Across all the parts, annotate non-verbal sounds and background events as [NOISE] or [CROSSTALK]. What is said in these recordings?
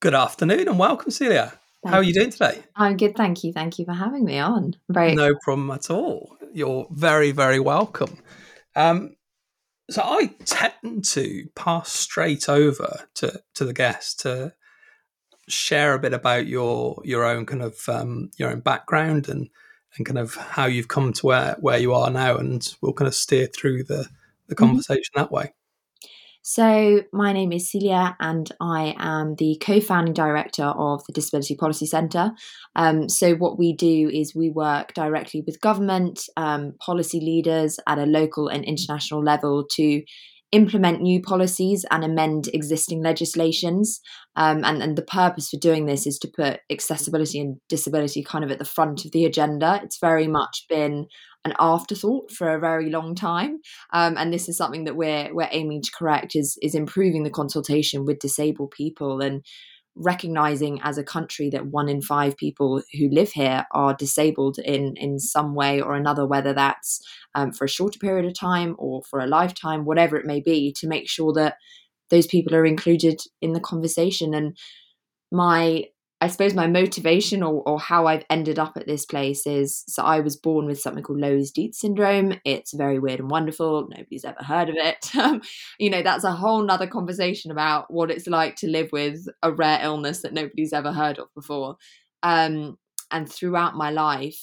Good afternoon and welcome, Celia. Thank How are you doing today? I'm good, thank you. Thank you for having me on. Very no problem at all. You're very, very welcome. Um, so I tend to pass straight over to to the guest to share a bit about your your own kind of um, your own background and and kind of how you've come to where where you are now, and we'll kind of steer through the the mm-hmm. conversation mm-hmm. that way. So, my name is Celia, and I am the co founding director of the Disability Policy Centre. Um, so, what we do is we work directly with government, um, policy leaders at a local and international level to implement new policies and amend existing legislations. Um, and, and the purpose for doing this is to put accessibility and disability kind of at the front of the agenda. It's very much been an afterthought for a very long time. Um, and this is something that we're we're aiming to correct is is improving the consultation with disabled people and recognizing as a country that one in five people who live here are disabled in in some way or another whether that's um, for a shorter period of time or for a lifetime whatever it may be to make sure that those people are included in the conversation and my I suppose my motivation or, or how I've ended up at this place is so I was born with something called Loeys-Dietz syndrome. It's very weird and wonderful. Nobody's ever heard of it. [LAUGHS] Um, you know, that's a whole nother conversation about what it's like to live with a rare illness that nobody's ever heard of before. Um, and throughout my life,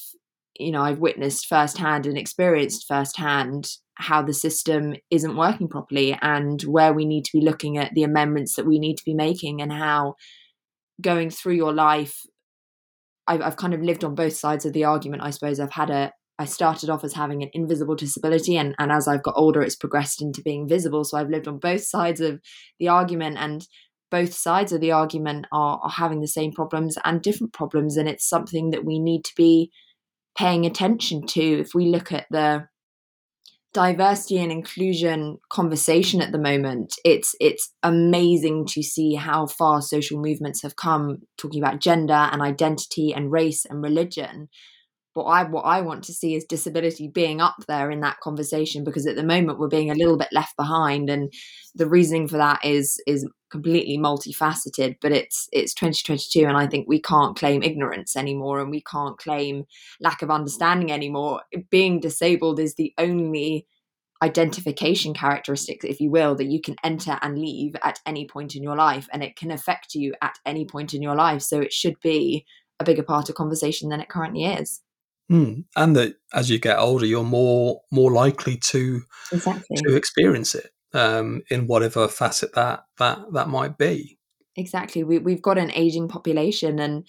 you know, I've witnessed firsthand and experienced firsthand how the system isn't working properly and where we need to be looking at the amendments that we need to be making and how going through your life I've, I've kind of lived on both sides of the argument i suppose. I've had a i started off as having an invisible disability and, and as i've got older it's progressed into being visible. So i've lived on both sides of the argument and both sides of the argument are, are having the same problems and different problems and it's something that we need to be paying attention to. If we look at the diversity and inclusion conversation at the moment it's it's amazing to see how far social movements have come talking about gender and identity and race and religion but I what I want to see is disability being up there in that conversation because at the moment we're being a little bit left behind and the reasoning for that is is completely multifaceted but it's it's 2022 and I think we can't claim ignorance anymore and we can't claim lack of understanding anymore. Being disabled is the only identification characteristics if you will that you can enter and leave at any point in your life and it can affect you at any point in your life. So it should be a bigger part of conversation than it currently is Mm. And that as you get older, you're more more likely to exactly to experience it um, in whatever facet that that that might be. Exactly, we we've got an aging population, and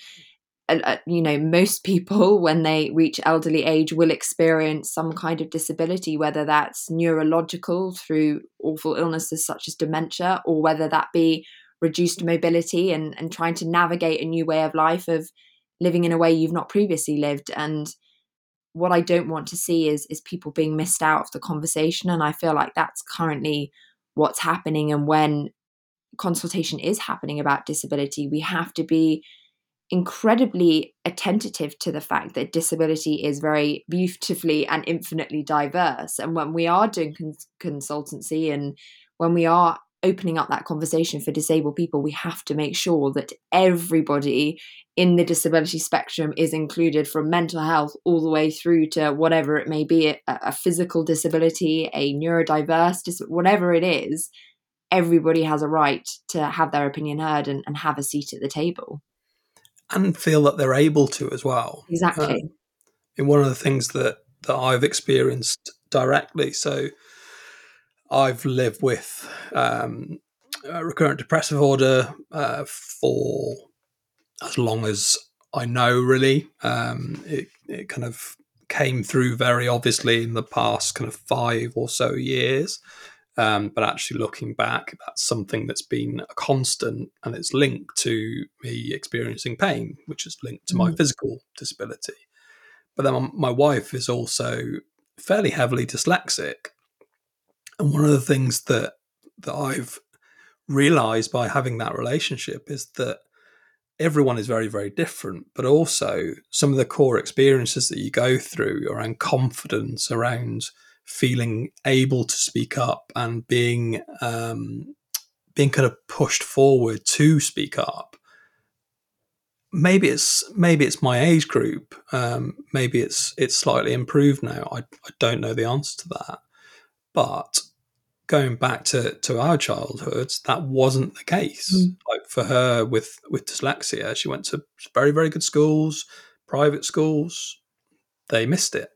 uh, uh, you know most [LAUGHS] people when they reach elderly age will experience some kind of disability, whether that's neurological through awful illnesses such as dementia, or whether that be reduced mobility and and trying to navigate a new way of life of living in a way you've not previously lived and what I don't want to see is is people being missed out of the conversation and I feel like that's currently what's happening and when consultation is happening about disability we have to be incredibly attentive to the fact that disability is very beautifully and infinitely diverse and when we are doing cons- consultancy and when we are opening up that conversation for disabled people, we have to make sure that everybody in the disability spectrum is included from mental health all the way through to whatever it may be a, a physical disability, a neurodiverse, dis- whatever it is. Everybody has a right to have their opinion heard and, and have a seat at the table. And feel that they're able to as well. Exactly. Um, in one of the things that, that I've experienced directly. So, I've lived with um, a recurrent depressive order uh, for as long as I know, really. Um, it, it kind of came through very obviously in the past kind of five or so years. Um, but actually, looking back, that's something that's been a constant and it's linked to me experiencing pain, which is linked to my mm. physical disability. But then my wife is also fairly heavily dyslexic. And one of the things that that I've realized by having that relationship is that everyone is very very different but also some of the core experiences that you go through around confidence around feeling able to speak up and being um, being kind of pushed forward to speak up maybe it's maybe it's my age group. Um, maybe it's it's slightly improved now. I, I don't know the answer to that, but going back to, to our childhoods, that wasn't the case. Mm. Like for her with with dyslexia, she went to very very good schools, private schools. They missed it,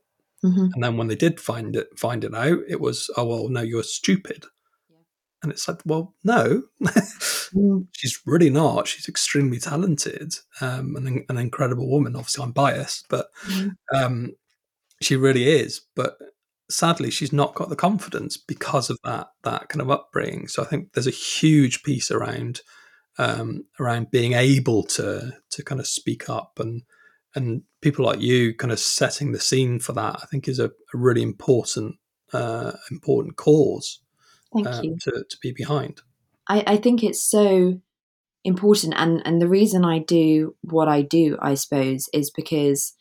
mm-hmm. and then when they did find it find it out, it was oh well, no, you're stupid. And it's like, well, no, mm. [LAUGHS] she's really not. She's extremely talented, um, and an incredible woman. Obviously, I'm biased, but mm. um, she really is. But sadly she's not got the confidence because of that that kind of upbringing. So i think there's a huge piece around um, around being able to to kind of speak up and and people like you kind of setting the scene for that i think is a, a really important uh, important cause Thank um, to, to be behind. I, I think it's so important and and the reason i do what i do i suppose is because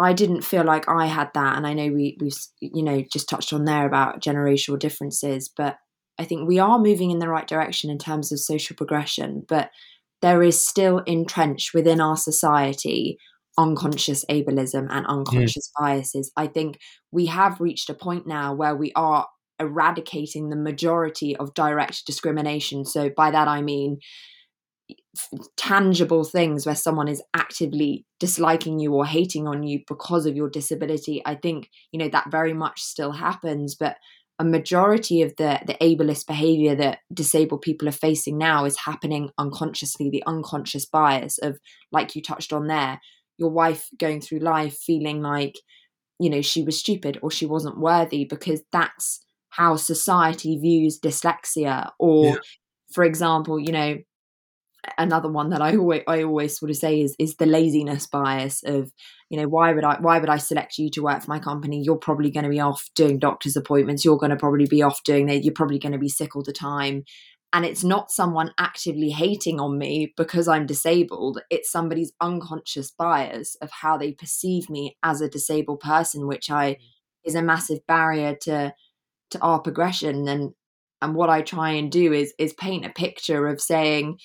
I didn't feel like I had that, and I know we we you know just touched on there about generational differences, but I think we are moving in the right direction in terms of social progression, but there is still entrenched within our society unconscious ableism and unconscious mm. biases. I think we have reached a point now where we are eradicating the majority of direct discrimination. So by that I mean tangible things where someone is actively disliking you or hating on you because of your disability i think you know that very much still happens but a majority of the the ableist behavior that disabled people are facing now is happening unconsciously the unconscious bias of like you touched on there your wife going through life feeling like you know she was stupid or she wasn't worthy because that's how society views dyslexia or yeah. for example you know another one that I always I always sort of say is is the laziness bias of you know why would I why would I select you to work for my company? You're probably going to be off doing doctor's appointments. You're going to probably be off doing that. You're probably going to be sick all the time. And it's not someone actively hating on me because I'm disabled. It's somebody's unconscious bias of how they perceive me as a disabled person which I mm. is a massive barrier to to our progression. And and what I try and do is is paint a picture of saying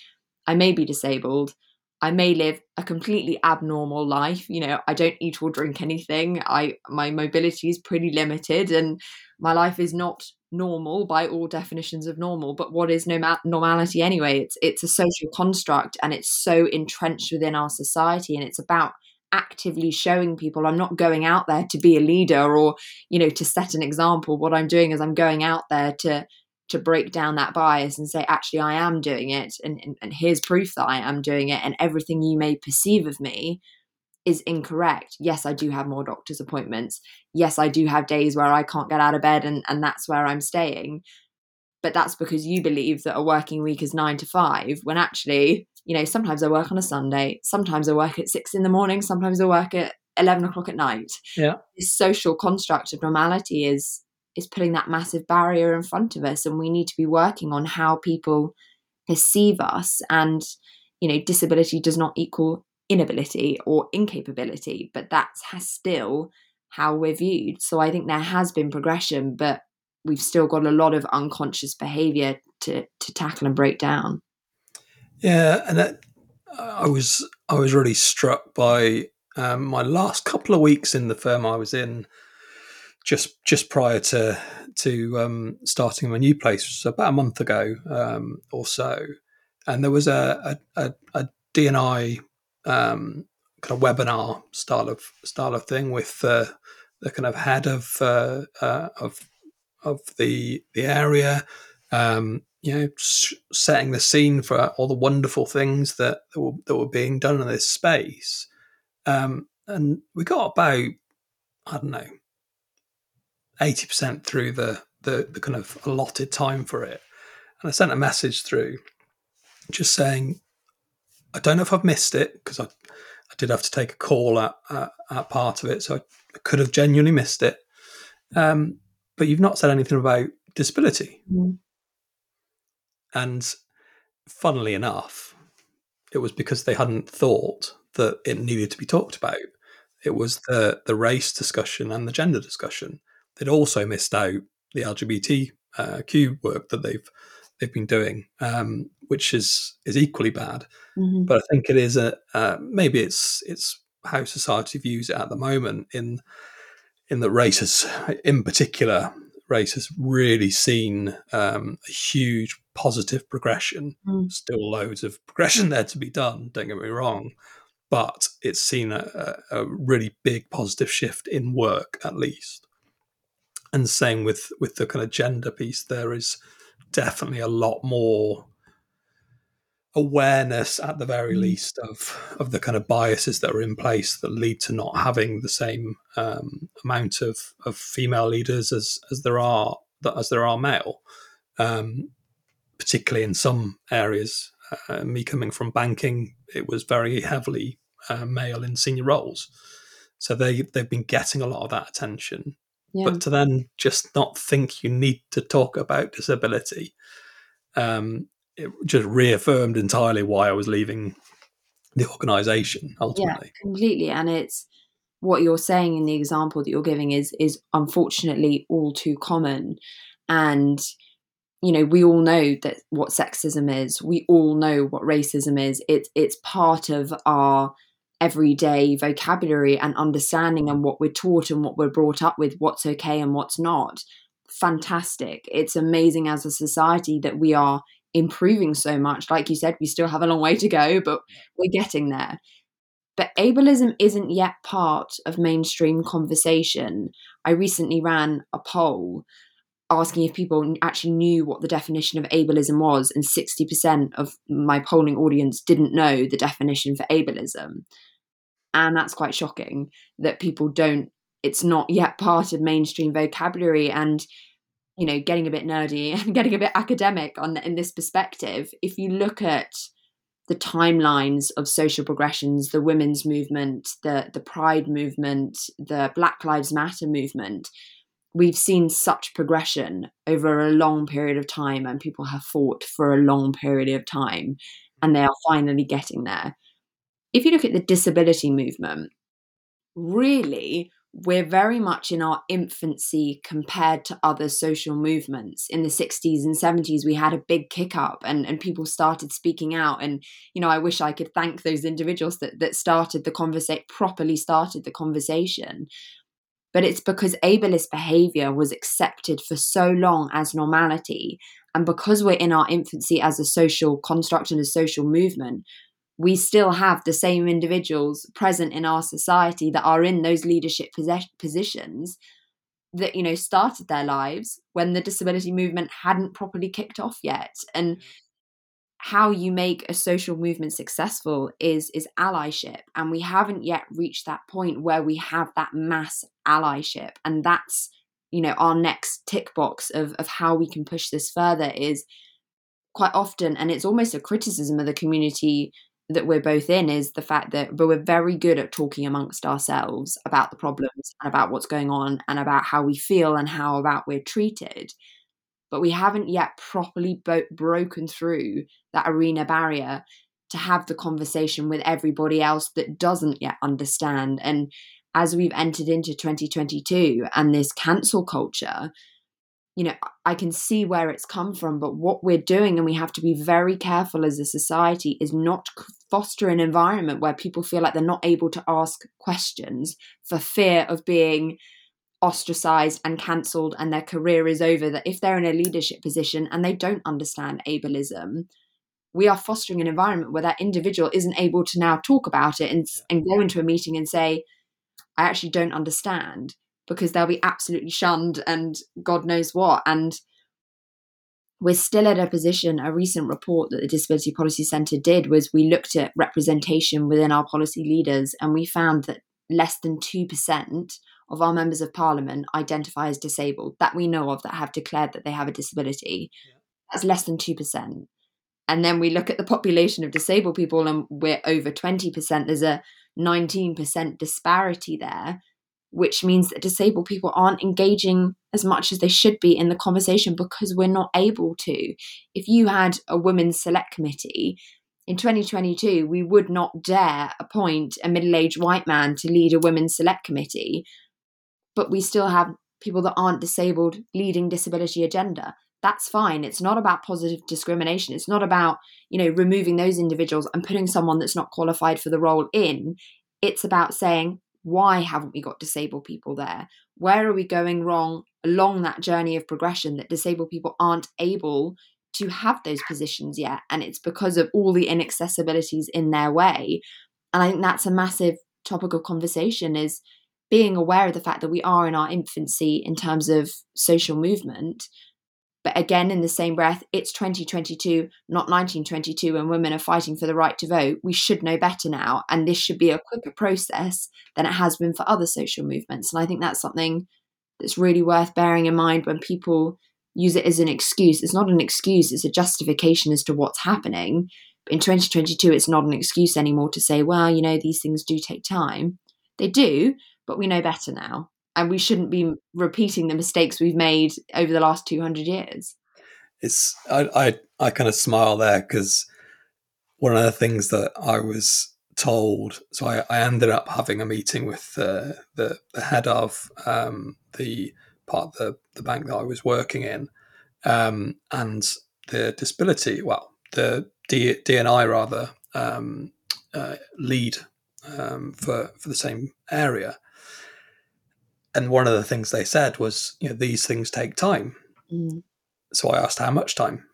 I may be disabled. I may live a completely abnormal life. You know, I don't eat or drink anything. I my mobility is pretty limited, and my life is not normal by all definitions of normal. But what is normality anyway? It's it's a social construct, and it's so entrenched within our society, and it's about actively showing people I'm not going out there to be a leader or you know to set an example. What I'm doing is I'm going out there to to break down that bias and say actually i am doing it and, and, and, here's proof that i am doing it and everything you may perceive of me is incorrect. Yes i do have more doctor's appointments. Yes i do have days where i can't get out of bed and, and that's where i'm staying. But that's because you believe that a working week is nine to five when actually you know sometimes i work on a sunday sometimes i work at six in the morning sometimes i work at 11 o'clock at night. Yeah. This social construct of normality is is putting that massive barrier in front of us and we need to be working on how people perceive us. And you know disability does not equal inability or incapability but that's still how we're viewed. So i think there has been progression but we've still got a lot of unconscious behavior to to tackle and break down. Yeah and that, i was i was really struck by um, my last couple of weeks in the firm i was in just just prior to to um, starting my new place, about a month ago um, or so, and there was a a, a, a DNI um, kind of webinar style of style of thing with uh, the kind of head of uh, uh, of of the the area, um, you know, setting the scene for all the wonderful things that that were, that were being done in this space, um, and we got about I don't know 80% through the, the, the kind of allotted time for it. And I sent a message through just saying, I don't know if I've missed it because I, I did have to take a call at, at, at part of it. So I, I, could have genuinely missed it. Um, but you've not said anything about disability. Mm. And funnily enough, it was because they hadn't thought that it needed to be talked about. It was the the race discussion and the gender discussion they'd also missed out the LGBTQ uh, work that they've they've been doing, um, which is is equally bad. Mhm. But I think it is a uh, maybe it's it's how society views it at the moment in in that race has, in particular, race has really seen um, a huge positive progression. Mm. Still loads of progression there to be done. Don't get me wrong, but it's seen a, a really big positive shift in work, at least. And same with with the kind of gender piece. There is definitely a lot more awareness at the very Mm. least of of the kind of biases that are in place that lead to not having the same um, amount of, of female leaders as as there are as there are male um, particularly in some areas uh, me coming from banking it was very heavily uh, male in senior roles so they they've been getting a lot of that attention Yeah. but to then just not think you need to talk about disability um, it just reaffirmed entirely why I was leaving the organization ultimately. yeah, completely and it's what you're saying in the example that you're giving is is unfortunately all too common and you know we all know that what sexism is we all know what racism is it's it's part of our everyday vocabulary and understanding and what we're taught and what we're brought up with what's okay and what's not. Fantastic. It's amazing as a society that we are improving so much. Like you said we still have a long way to go but we're getting there. But ableism isn't yet part of mainstream conversation. I recently ran a poll asking if people actually knew what the definition of ableism was, and 60% of my polling audience didn't know the definition for ableism. And that's quite shocking that people don't, it's not yet part of mainstream vocabulary. And, you know, getting a bit nerdy [LAUGHS] and getting a bit academic on in this perspective, if you look at the timelines of social progressions, the women's movement, the the pride movement, the Black Lives Matter movement, we've seen such progression over a long period of time and people have fought for a long period of time and they are finally getting there. If you look at the disability movement, really we're very much in our infancy compared to other social movements. In the 60s and 70s, we had a big kick up and, and people started speaking out. And, you know, I wish I could thank those individuals that, that started the conversation, properly started the conversation. But it's because ableist behavior was accepted for so long as normality. And because we're in our infancy as a social construct and a social movement, we still have the same individuals present in our society that are in those leadership positions that you know started their lives when the disability movement hadn't properly kicked off yet and mm-hmm. How you make a social movement successful is is allyship. And we haven't yet reached that point where we have that mass allyship. And that's you know our next tick box of of how we can push this further is quite often and it's almost a criticism of the community that we're both in is the fact that but we're very good at talking amongst ourselves about the problems and about what's going on and about how we feel and how about we're treated but we haven't yet properly bo- broken through that arena barrier to have the conversation with everybody else that doesn't yet understand. And as we've entered into 2022 and this cancel culture you know i can see where it's come from but what we're doing and we have to be very careful as a society is not foster an environment where people feel like they're not able to ask questions for fear of being ostracized and cancelled and their career is over that if they're in a leadership position and they don't understand ableism we are fostering an environment where that individual isn't able to now talk about it and, and go into a meeting and say i actually don't understand because they'll be absolutely shunned and God knows what. And we're still at a position, a recent report that the Disability Policy Centre did was we looked at representation within our policy leaders and we found that less than 2% of our members of parliament identify as disabled that we know of that have declared that they have a disability. Yeah. That's less than 2%. And then we look at the population of disabled people and we're over 20%. There's a 19% disparity there which means that disabled people aren't engaging as much as they should be in the conversation because we're not able to. If you had a women's select committee in 2022, we would not dare appoint a middle aged white man to lead a women's select committee, but we still have people that aren't disabled leading disability agenda. that's fine. It's not about positive discrimination. It's not about, you know, removing those individuals and putting someone that's not qualified for the role in. It's about saying, why haven't we got disabled people there? Where are we going wrong along that journey of progression that disabled people aren't able to have those positions yet? And it's because of all the inaccessibilities in their way. And I think that's a massive topic of conversation is being aware of the fact that we are in our infancy in terms of social movement but again, in the same breath, it's 2022, not 1922, when women are fighting for the right to vote. We should know better now. And this should be a quicker process than it has been for other social movements. And I think that's something that's really worth bearing in mind when people use it as an excuse. It's not an excuse, it's a justification as to what's happening. But in 2022, it's not an excuse anymore to say, well, you know, these things do take time. They do, but we know better now and we shouldn't be repeating the mistakes we've made over the last 200 years. It's i i, I kind of smile there because one of the things that i was told so i, I ended up having a meeting with the the head of um, the part of the, the bank that i was working in um, and the disability well the D, dni rather um, uh, lead um, for for the same area and one of the things they said was, you know, these things take time. Mm. So I asked how much time.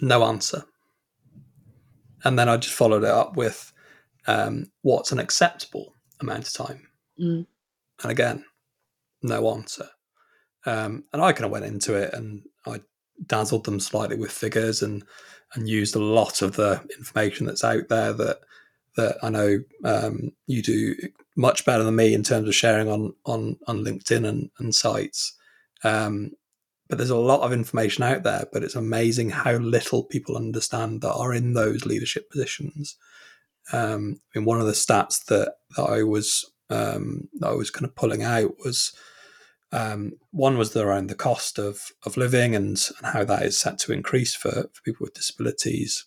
No answer. And then I just followed it up with um, what's an acceptable amount of time. Mm. And again, no answer. Um, and I kind of went into it and I dazzled them slightly with figures and and used a lot of the information that's out there that that I know um, you do much better than me in terms of sharing on on on LinkedIn and, and sites. Um, but there's a lot of information out there, but it's amazing how little people understand that are in those leadership positions. Um, I mean, one of the stats that, that I was um, that I was kind of pulling out was um, one was around the cost of of living and, and how that is set to increase for, for people with disabilities,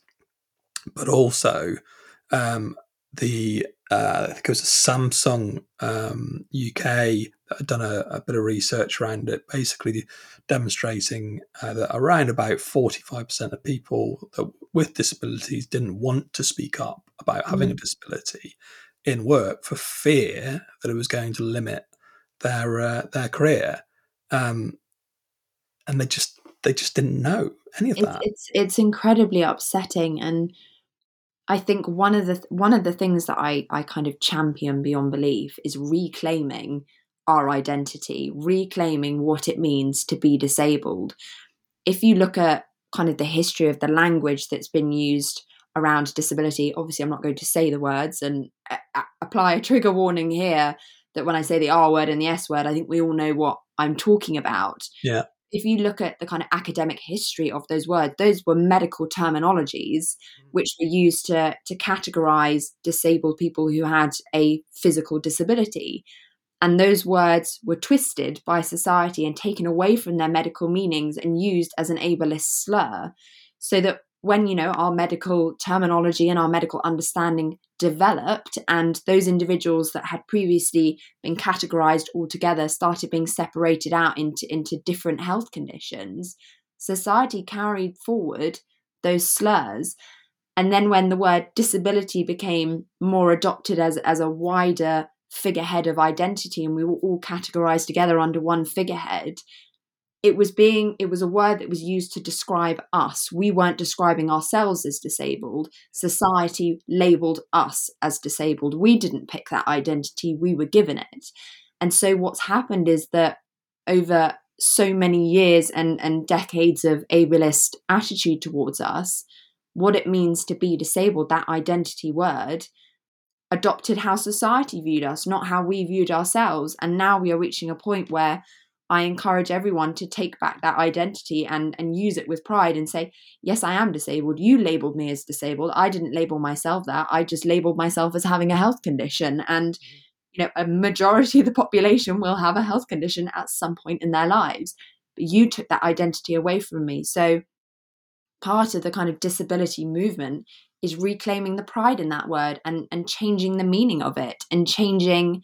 but also um, the uh, I think it was a Samsung um, UK that had done a, a, bit of research around it, basically demonstrating uh, that around about 45% of people that, with disabilities didn't want to speak up about having mm. a disability in work for fear that it was going to limit their uh, their career, um, and they just they just didn't know any of it's, that. It's it's incredibly upsetting and I think one of the one of the things that I I kind of champion beyond belief is reclaiming our identity, reclaiming what it means to be disabled. If you look at kind of the history of the language that's been used around disability, obviously I'm not going to say the words and a- a- apply a trigger warning here that when I say the R word and the S word, I think we all know what I'm talking about. Yeah if you look at the kind of academic history of those words, those were medical terminologies mm. which were used to, to categorize disabled people who had a physical disability. And those words were twisted by society and taken away from their medical meanings and used as an ableist slur. So that when you know our medical terminology and our medical understanding developed and those individuals that had previously been categorized altogether started being separated out into into different health conditions society carried forward those slurs. And then when the word disability became more adopted as as a wider figurehead of identity and we were all categorized together under one figurehead it was being it was a word that was used to describe us. We weren't describing ourselves as disabled. Society labeled us as disabled. We didn't pick that identity. We were given it. And so what's happened is that over so many years and and decades of ableist attitude towards us what it means to be disabled that identity word adopted how society viewed us not how we viewed ourselves. And now we are reaching a point where I encourage everyone to take back that identity and and use it with pride and say, yes, I am disabled. You labeled me as disabled. I didn't label myself that. I just labeled myself as having a health condition. And mm-hmm. you know, a majority of the population will have a health condition at some point in their lives. But you took that identity away from me. So part of the kind of disability movement is reclaiming the pride in that word and and changing the meaning of it and changing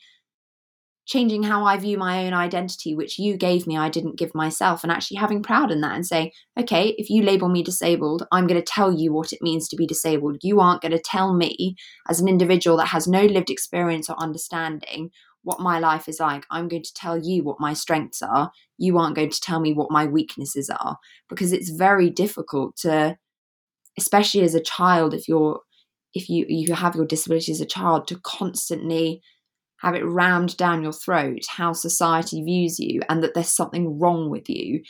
changing how I view my own identity, which you gave me, I didn't give myself, and actually having proud in that and saying, okay, if you label me disabled, I'm going to tell you what it means to be disabled. You aren't going to tell me, as an individual that has no lived experience or understanding, what my life is like. I'm going to tell you what my strengths are. You aren't going to tell me what my weaknesses are because it's very difficult to, especially as a child, if you're if you you have your disability as a child to constantly have it rammed down your throat how society views you and that there's something wrong with you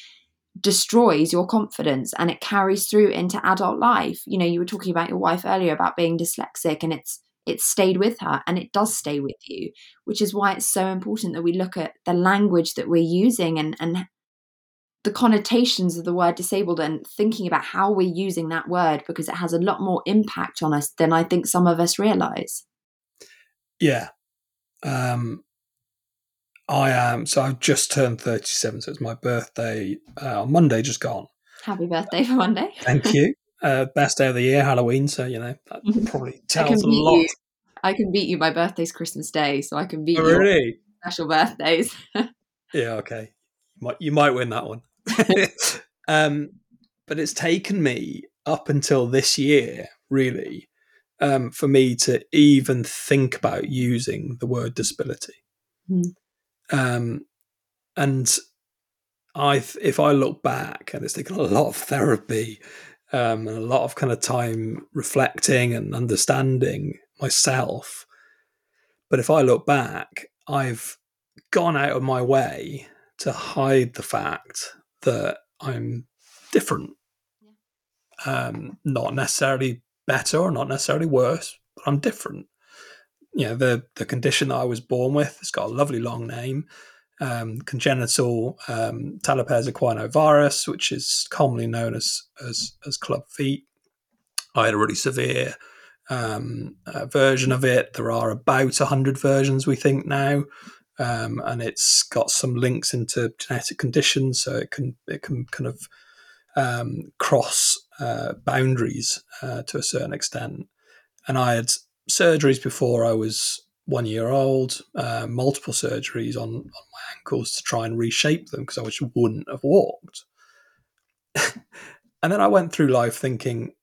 destroys your confidence and it carries through into adult life you know you were talking about your wife earlier about being dyslexic and it's it's stayed with her and it does stay with you which is why it's so important that we look at the language that we're using and and the connotations of the word disabled and thinking about how we're using that word because it has a lot more impact on us than I think some of us realize. Yeah. Um, I am. So I've just turned 37. So it's my birthday uh, on Monday, just gone. Happy birthday for Monday. Thank you. Uh, best day of the year, Halloween. So, you know, that [LAUGHS] probably tells a lot. You. I can beat you. My birthday's Christmas Day. So I can beat oh, you. Really? Special birthdays. [LAUGHS] yeah, okay. You might, you might win that one. [LAUGHS] um, but it's taken me up until this year, really, um, for me to even think about using the word disability. Mm. Um, and I, if I look back, and it's taken a lot of therapy um, and a lot of kind of time reflecting and understanding myself. But if I look back, I've gone out of my way to hide the fact that I'm different. Um, not necessarily better or not necessarily worse, but I'm different. You know, the the condition that I was born with, it's got a lovely long name. Um, congenital um, Talipes equinovarus, which is commonly known as, as, as club feet. I had a really severe um, uh, version of it. There are about 100 versions, we think, now um, and it's got some links into genetic conditions, so it can it can kind of um, cross uh, boundaries uh, to a certain extent. And I had surgeries before I was one year old, uh, multiple surgeries on, on my ankles to try and reshape them because I just wouldn't have walked. [LAUGHS] and then I went through life thinking,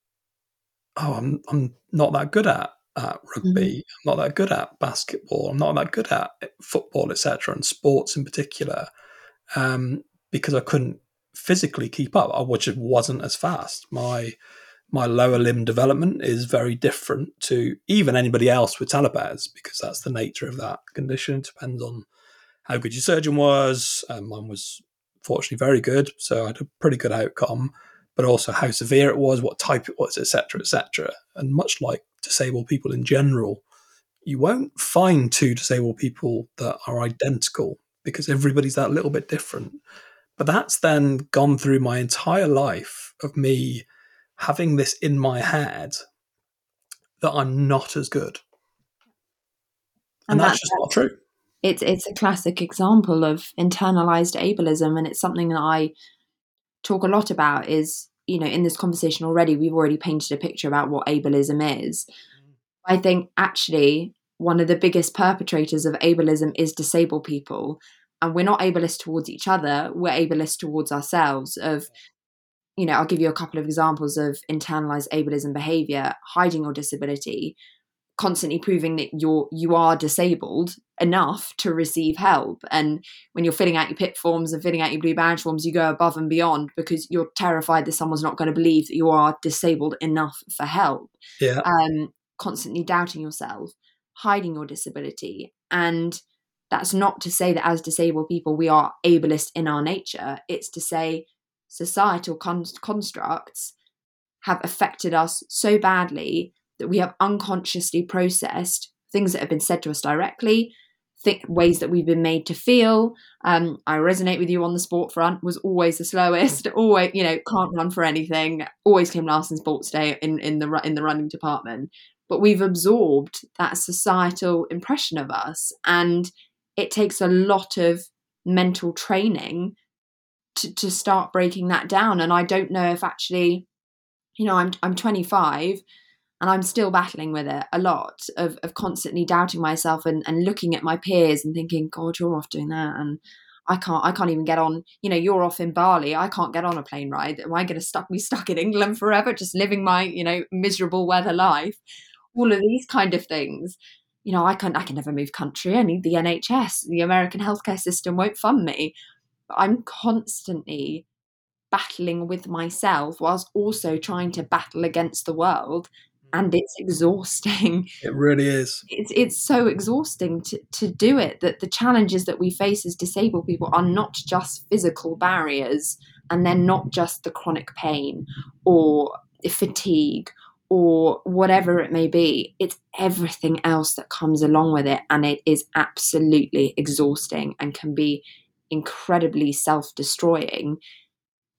oh, I'm I'm not that good at at rugby. Mm-hmm. I'm not that good at basketball. I'm not that good at football, etc., and sports in particular, um, because I couldn't physically keep up. I just wasn't as fast. My my lower limb development is very different to even anybody else with talipes because that's the nature of that condition. It depends on how good your surgeon was. Um, mine was fortunately very good, so I had a pretty good outcome but also how severe it was, what type it was, etc., etc. And much like disabled people in general, you won't find two disabled people that are identical because everybody's that little bit different. But that's then gone through my entire life of me having this in my head that I'm not as good. And, and that's, that's just not true. It's it's a classic example of internalized ableism and it's something that I talk a lot about is you know, in this conversation already, we've already painted a picture about what ableism is. I think actually one of the biggest perpetrators of ableism is disabled people. And we're not ableist towards each other, we're ableist towards ourselves. Of, you know, I'll give you a couple of examples of internalized ableism behavior, hiding your disability, constantly proving that you're you are disabled enough to receive help and when you're filling out your pip forms and filling out your blue badge forms you go above and beyond because you're terrified that someone's not going to believe that you are disabled enough for help yeah um constantly doubting yourself hiding your disability and that's not to say that as disabled people we are ableist in our nature it's to say societal con- constructs have affected us so badly that we have unconsciously processed things that have been said to us directly, think ways that we've been made to feel. Um, I resonate with you on the sport front. Was always the slowest. [LAUGHS] Always, you know, can't run for anything. Always came last in sports day in in the in the running department. But we've absorbed that societal impression of us, and it takes a lot of mental training to, to start breaking that down. And I don't know if actually, you know, I'm I'm 25 and I'm still battling with it a lot of, of constantly doubting myself and, and looking at my peers and thinking, God, you're off doing that. And I can't, I can't even get on, you know, you're off in Bali. I can't get on a plane ride. Am I going to stuck be stuck in England forever, just living my, you know, miserable weather life? All of these kind of things. You know, I can I can never move country. I need the NHS. The American healthcare system won't fund me. But I'm constantly battling with myself whilst also trying to battle against the world hmm. and it's exhausting. [LAUGHS] It really is. It's it's so exhausting to, to do it that the challenges that we face as disabled people are not just physical barriers and they're not just the chronic pain or fatigue or whatever it may be. It's everything else that comes along with it and it is absolutely exhausting and can be incredibly self-destroying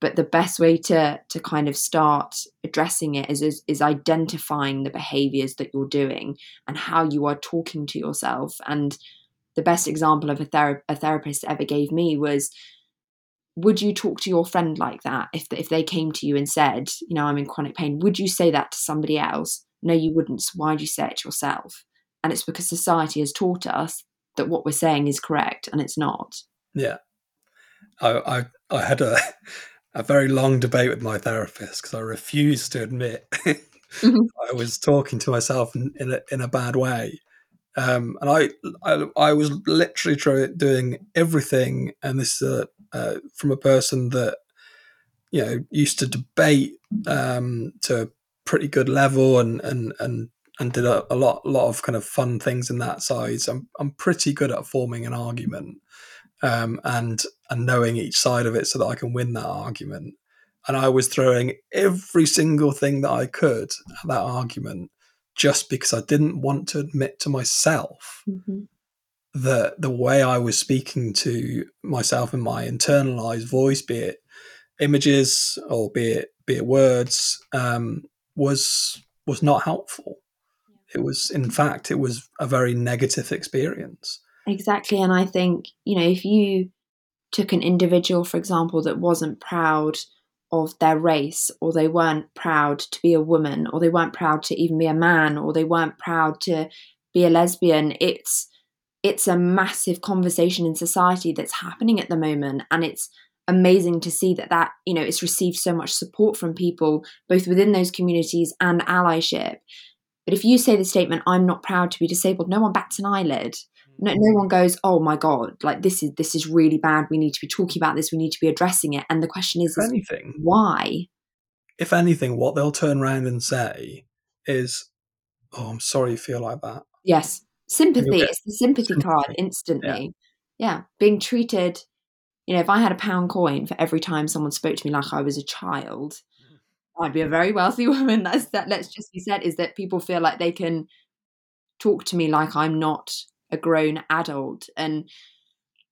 but the best way to to kind of start addressing it is, is is, identifying the behaviors that you're doing and how you are talking to yourself and the best example of a, thera- a therapist ever gave me was would you talk to your friend like that if if they came to you and said you know i'm in chronic pain would you say that to somebody else? No you wouldn't. So why'd you say it to yourself? And it's because society has taught us that what we're saying is correct and it's not. Yeah. I, I, I had a [LAUGHS] a very long debate with my therapist because I refused to admit [LAUGHS] mm-hmm. I was talking to myself in, in, a, in a bad way. Um, and I, I, I was literally try, doing everything, and this uh, uh, from a person that you know used to debate um, to a pretty good level, and and and and did a, a lot lot of kind of fun things in that size. I'm I'm pretty good at forming an argument, um, and and knowing each side of it so that I can win that argument. And I was throwing every single thing that I could at that argument just because I didn't want to admit to myself mm-hmm. that the way I was speaking to myself in my internalized voice, be it images or be it be it words, um, was was not helpful. It was, in fact, it was a very negative experience. Exactly. And I think, you know, if you took an individual, for example, that wasn't proud of their race, or they weren't proud to be a woman, or they weren't proud to even be a man, or they weren't proud to be a lesbian, it's it's a massive conversation in society that's happening at the moment and it's amazing to see that that you know it's received so much support from people both within those communities and allyship. But if you say the statement i'm not proud to be disabled no one bats an eyelid no, no one goes oh my god like this is this is really bad. We need to be talking about this. We need to be addressing it. And the question is, if anything why? if anything what they'll turn around and say is oh i'm sorry you feel like that. Yes. Sympathy. it's the sympathy, sympathy. card instantly. Yeah. yeah. Being treated you know if i had a pound coin for every time someone spoke to me like i was a child i'd be a very wealthy [LAUGHS] woman. That's that let's just be said is that people feel like they can talk to me like i'm not a grown adult. And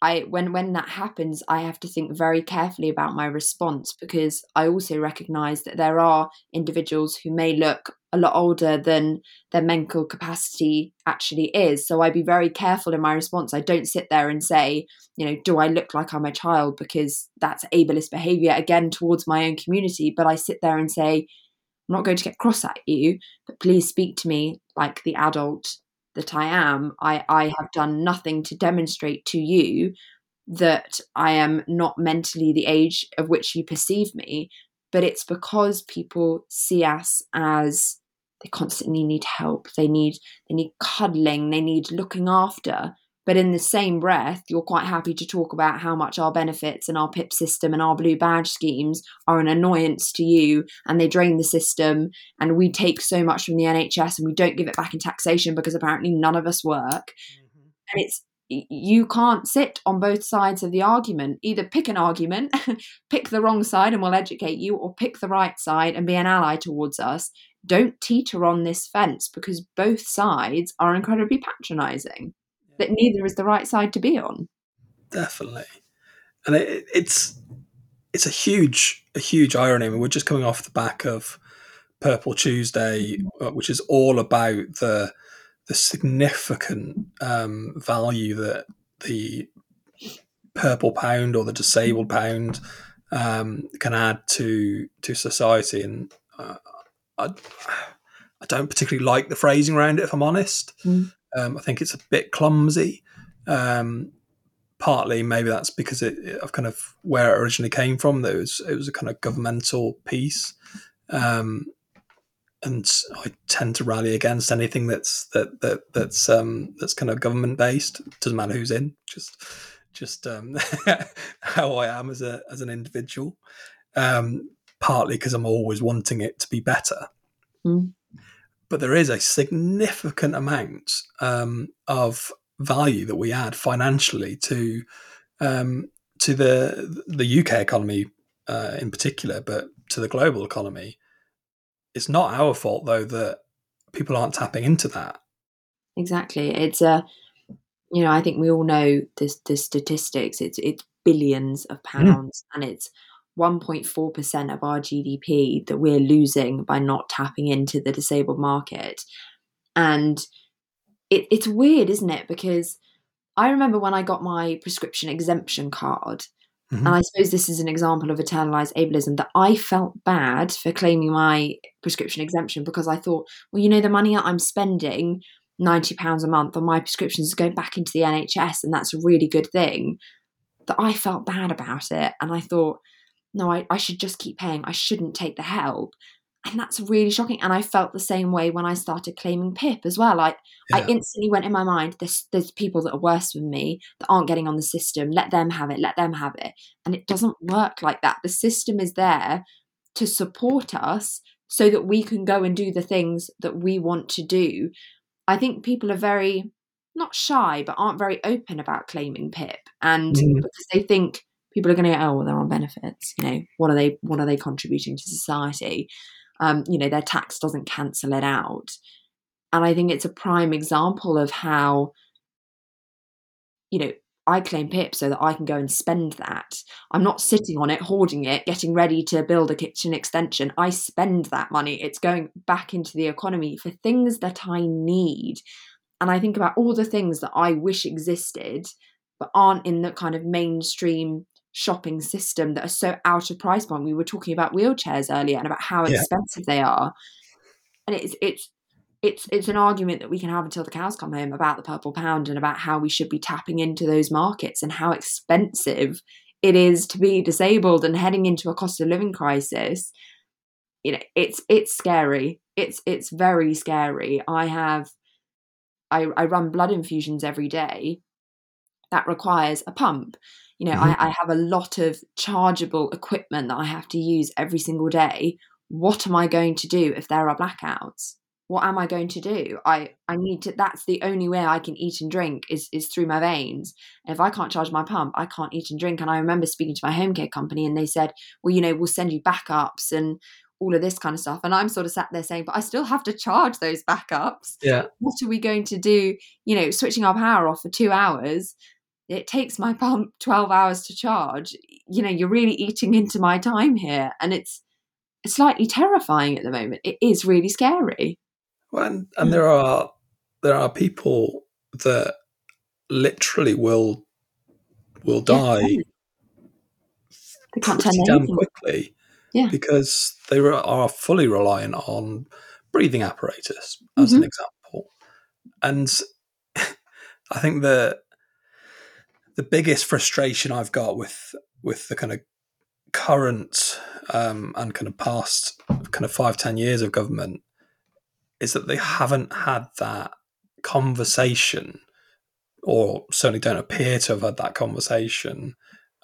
I when when that happens I have to think very carefully about my response because I also recognize that there are individuals who may look a lot older than their mental capacity actually is. So I be very careful in my response. I don't sit there and say you know do I look like I'm a child? because that's ableist behavior again towards my own community. But I sit there and say I'm not going to get cross at you but please speak to me like the adult that I am, I, I have done nothing to demonstrate to you that I am not mentally the age of which you perceive me, but it's because people see us as they constantly need help, they need they need cuddling, they need looking after, but in the same breath, you're quite happy to talk about how much our benefits and our PIP system and our blue badge schemes are an annoyance to you and they drain the system. And we take so much from the NHS and we don't give it back in taxation because apparently none of us work. Mm-hmm. And it's you can't sit on both sides of the argument. Either pick an argument, [LAUGHS] pick the wrong side and we'll educate you, or pick the right side and be an ally towards us. Don't teeter on this fence because both sides are incredibly patronizing that neither is the right side to be on. Definitely, and it, it's it's a huge a huge irony. I mean, we're just coming off the back of Purple Tuesday, uh, which is all about the the significant um, value that the purple pound or the disabled pound um, can add to to society, and uh, I, I don't particularly like the phrasing around it, if I'm honest. Mm. Um, I think it's a bit clumsy. Um, partly, maybe that's because it, it, of kind of where it originally came from. That it was it was a kind of governmental piece, um, and I tend to rally against anything that's that that that's um, that's kind of government based. Doesn't matter who's in, just just um, [LAUGHS] how I am as a as an individual. Um, partly because I'm always wanting it to be better. Mm. But there is a significant amount um, of value that we add financially to um, to the the UK economy uh, in particular, but to the global economy. It's not our fault though that people aren't tapping into that. Exactly, it's a you know I think we all know this the statistics. It's it's billions of pounds, mm. and it's 1.4% of our GDP that we're losing by not tapping into the disabled market. And it, it's weird, isn't it? Because I remember when I got my prescription exemption card, mm-hmm. and I suppose this is an example of internalized ableism, that I felt bad for claiming my prescription exemption because I thought, well, you know, the money I'm spending, £90 a month on my prescriptions is going back into the NHS, and that's a really good thing. That I felt bad about it. And I thought, no, I, I should just keep paying. I shouldn't take the help. And that's really shocking. And I felt the same way when I started claiming PIP as well. I, yeah. I instantly went in my mind, there's, there's people that are worse than me that aren't getting on the system. Let them have it. Let them have it. And it doesn't work like that. The system is there to support us so that we can go and do the things that we want to do. I think people are very, not shy, but aren't very open about claiming PIP. And mm. because they think, people are going to go, oh, well, they're on benefits. You know, what are they? What are they contributing to society? Um, you know, their tax doesn't cancel it out, and I think it's a prime example of how, you know, I claim PIP so that I can go and spend that. I'm not sitting on it, hoarding it, getting ready to build a kitchen extension. I spend that money. It's going back into the economy for things that I need. And I think about all the things that I wish existed but aren't in the kind of mainstream shopping system that are so out of price point. We were talking about wheelchairs earlier and about how yeah. expensive they are. And it's it's it's it's an argument that we can have until the cows come home about the purple pound and about how we should be tapping into those markets and how expensive it is to be disabled and heading into a cost of living crisis. You know, it's it's scary. It's it's very scary. I have I, I run blood infusions every day that requires a pump you know, mm-hmm. I, I have a lot of chargeable equipment that I have to use every single day. What am I going to do if there are blackouts? What am I going to do? I, I need to that's the only way I can eat and drink is is through my veins. And if I can't charge my pump, I can't eat and drink. And I remember speaking to my home care company and they said, Well, you know, we'll send you backups and all of this kind of stuff. And I'm sort of sat there saying, but I still have to charge those backups. Yeah. What are we going to do? You know, switching our power off for two hours it takes my pump [LAUGHS] 12 hours to charge. You know you're really eating into my time here and it's slightly terrifying at the moment. It is really scary. Well, and, and there are there are people that literally will will die yeah, they can't turn damn quickly yeah. because they are fully reliant on breathing apparatus as mm-hmm. an example. And [LAUGHS] i think that the biggest frustration I've got with with the kind of current um, and kind of past kind of five ten years of government is that they haven't had that conversation, or certainly don't appear to have had that conversation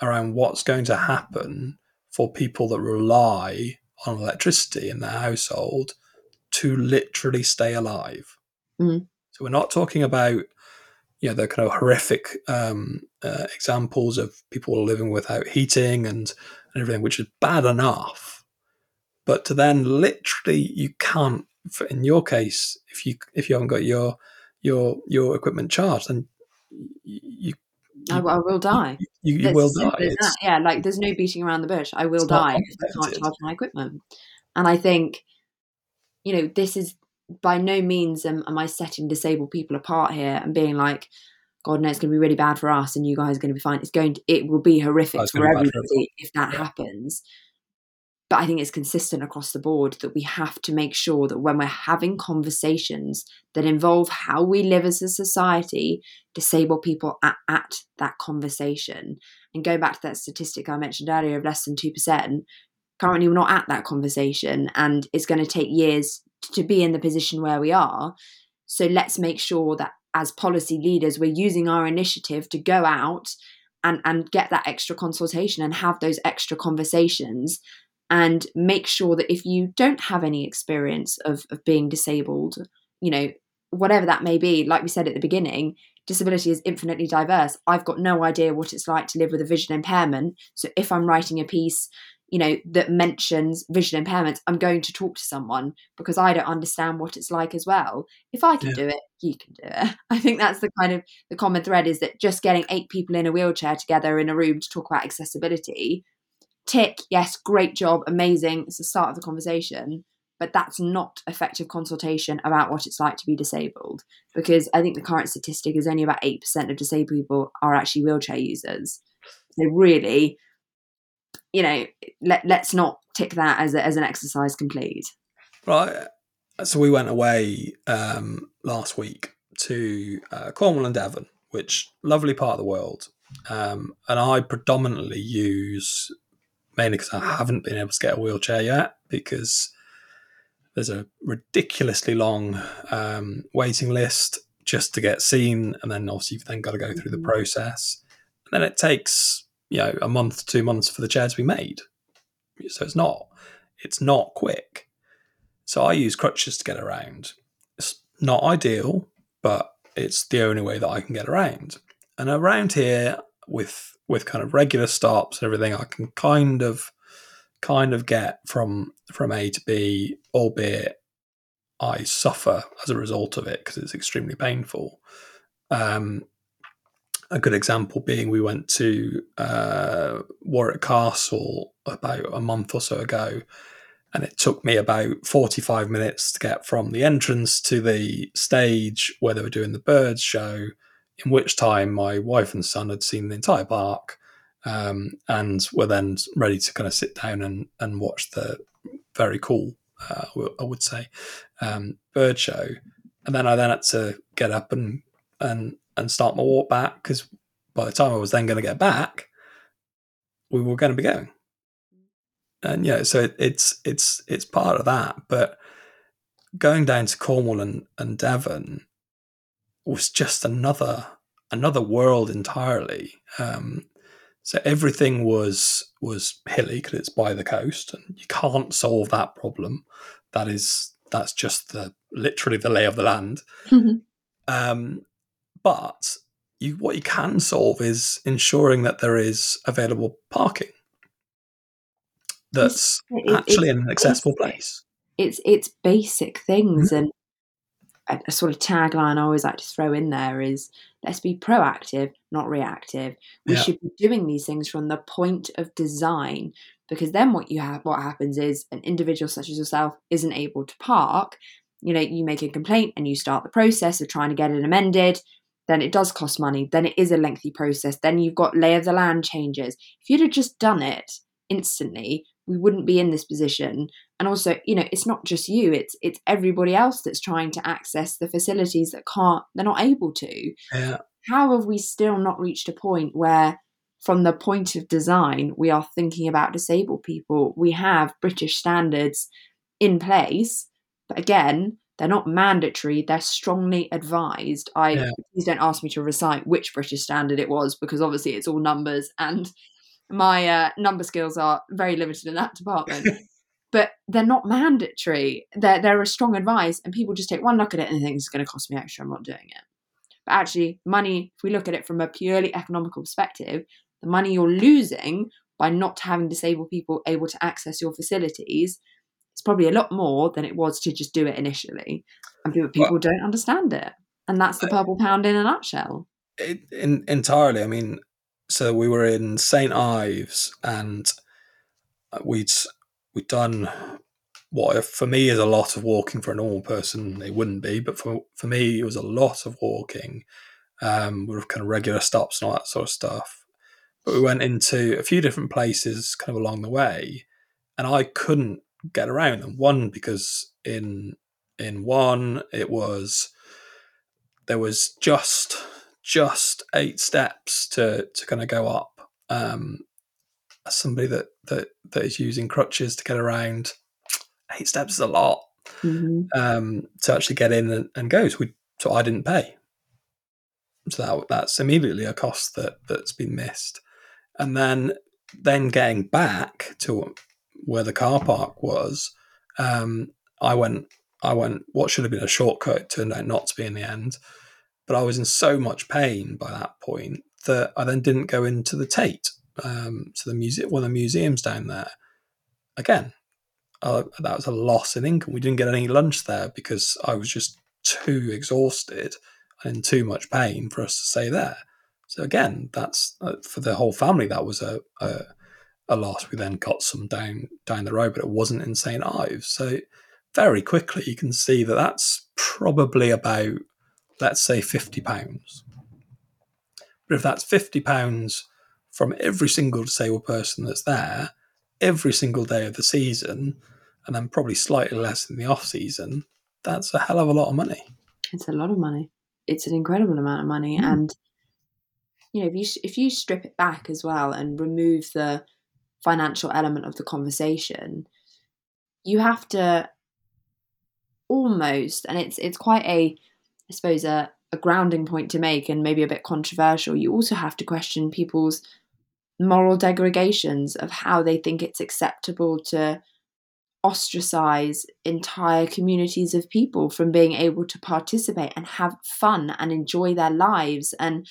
around what's going to happen for people that rely on electricity in their household to literally stay alive. Mm. So we're not talking about you know the kind of horrific um, uh, examples of people living without heating and, and everything, which is bad enough. But to then literally you can't. In your case, if you if you haven't got your your your equipment charged, then you I, I, will die. You, you will die. Yeah, like there's no beating around the bush. I will die if I can't charge my equipment. And I think, you know, this is by no means am, am I setting disabled people apart here and being like, God, no, it's going to be really bad for us, and you guys are going to be fine. It's going to, it will be horrific for everybody if that yeah. happens. but I think it's consistent across the board that we have to make sure that when we're having conversations that involve how we live as a society, disabled people at, at that conversation. And going back to that statistic I mentioned earlier of less than 2%, currently we're not at that conversation and it's going to take years to be in the position where we are. So let's make sure that as policy leaders, we're using our initiative to go out and, and get that extra consultation and have those extra conversations and make sure that if you don't have any experience of, of being disabled, you know, whatever that may be, like we said at the beginning, disability is infinitely diverse. I've got no idea what it's like to live with a vision impairment. So if I'm writing a piece, you know, that mentions vision impairments, I'm going to talk to someone because I don't understand what it's like as well. If I can yeah. do it, you can do it. [LAUGHS] I think that's the kind of the common thread is that just getting eight people in a wheelchair together in a room to talk about accessibility tick, yes, great job, amazing. It's the start of the conversation. But that's not effective consultation about what it's like to be disabled. Because I think the current statistic is only about 8% of disabled people are actually wheelchair users. So, really, you know, let, let's not tick that as, a, as an exercise complete. Right. So, we went away um, last week to uh, Cornwall and Devon, which lovely part of the world. Um, and I predominantly use mainly because I haven't been able to get a wheelchair yet because there's a ridiculously long um, waiting list just to get seen, and then obviously you've then got to go through the mm-hmm. process. And then it takes you know a month, two months for the chair to be made. So it's not it's not quick. So I use crutches to get around. It's not ideal, but it's the only way that I can get around. And around here, with with kind of regular stops and everything, I can kind of kind of get from from A to B, albeit I suffer as a result of it because it's extremely painful. Um, a good example being we went to uh, Warwick Castle about a month or so ago, and it took me about 45 minutes to get from the entrance to the stage where they were doing the birds show in which time my wife and son had seen the entire park um, and were then ready to kind of sit down and, and watch the very cool, uh, I would say, um, bird show. And then I then had to get up and and and start my walk back because by the time I was then going to get back, we were going to be going. And yeah, so it, it's it's it's part of that. But going down to Cornwall and, and Devon, was just another another world entirely. Um, so everything was was hilly because it's by the coast, and you can't solve that problem. That is that's just the literally the lay of the land. Mm-hmm. Um, but you, what you can solve is ensuring that there is available parking that's it, actually in an accessible place. It's it's basic things, mm-hmm. and a, a, sort of tagline I always like to throw in there is let's be proactive, not reactive. We yeah. should be doing these things from the point of design because then what you have what happens is an individual such as yourself isn't able to park. You know, you make a complaint and you start the process of trying to get it amended. Then it does cost money. Then it is a lengthy process. Then you've got lay of the land changes. If you'd have just done it instantly, we wouldn't be in this position and also you know it's not just you it's it's everybody else that's trying to access the facilities that can't they're not able to yeah. how have we still not reached a point where from the point of design we are thinking about disabled people we have british standards in place but again they're not mandatory they're strongly advised i yeah. please don't ask me to recite which british standard it was because obviously it's all numbers and my uh, number skills are very limited in that [LAUGHS] department. but they're not mandatory. They're they're a strong advice, and people just take one look at it and think it's going to cost me extra. I'm not doing it. But actually, money. If we look at it from a purely economical perspective, the money you're losing by not having disabled people able to access your facilities it's probably a lot more than it was to just do it initially. And people, people well, don't understand it. And that's the purple pound in a nutshell. It, in, entirely. I mean, so we were in St Ives, and we'd we'd done what for me is a lot of walking for a normal person. It wouldn't be, but for for me, it was a lot of walking um, with kind of regular stops and all that sort of stuff. But we went into a few different places kind of along the way, and I couldn't get around them. One because in in one it was there was just just eight steps to to kind of go up. Um, somebody that that that is using crutches to get around, eight steps is a lot mm-hmm. um, to actually get in and, and go. So, we, so I didn't pay. So that that's immediately a cost that that's been missed, and then then getting back to where the car park was, um, I went I went what should have been a shortcut turned out not to be in the end, but I was in so much pain by that point that I then didn't go into the Tate, um, to the museum, one of the museums down there. Again, uh, that was a loss in income. We didn't get any lunch there because I was just too exhausted and in too much pain for us to stay there. So again, that's uh, for the whole family. That was a, a, a loss. We then got some down down the road, but it wasn't in St Ives. So very quickly, you can see that that's probably about let's say fifty pounds. But if that's fifty pounds from every single disabled person that's there every single day of the season, and then probably slightly less in the off season, that's a hell of a lot of money. It's a lot of money. It's an incredible amount of money, mm. and you know if you if you strip it back as well and remove the financial element of the conversation, you have to almost, and it's it's quite a, I suppose a a grounding point to make, and maybe a bit controversial. You also have to question people's moral degradations of how they think it's acceptable to ostracize entire communities of people from being able to participate and have fun and enjoy their lives. And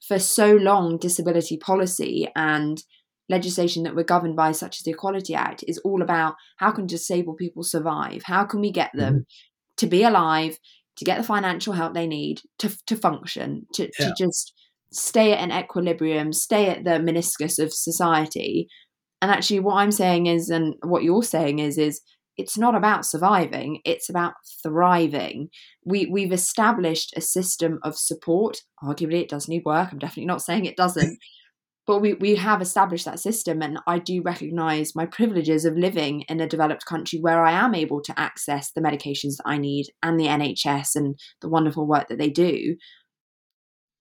for so long, disability policy and legislation that we're governed by, such as the Equality Act, is all about how can disabled people survive? How can we get them mm-hmm. to be alive, to get the financial help they need, to, to function, to, yeah. to just stay at an equilibrium, stay at the meniscus of society and actually, what I'm saying is, and what you're saying is, is it's not about surviving; it's about thriving. We we've established a system of support. Arguably, it does need work. I'm definitely not saying it doesn't. But we, we have established that system and i do recognize my privileges of living in a developed country where i am able to access the medications that i need and the nhs and the wonderful work that they do.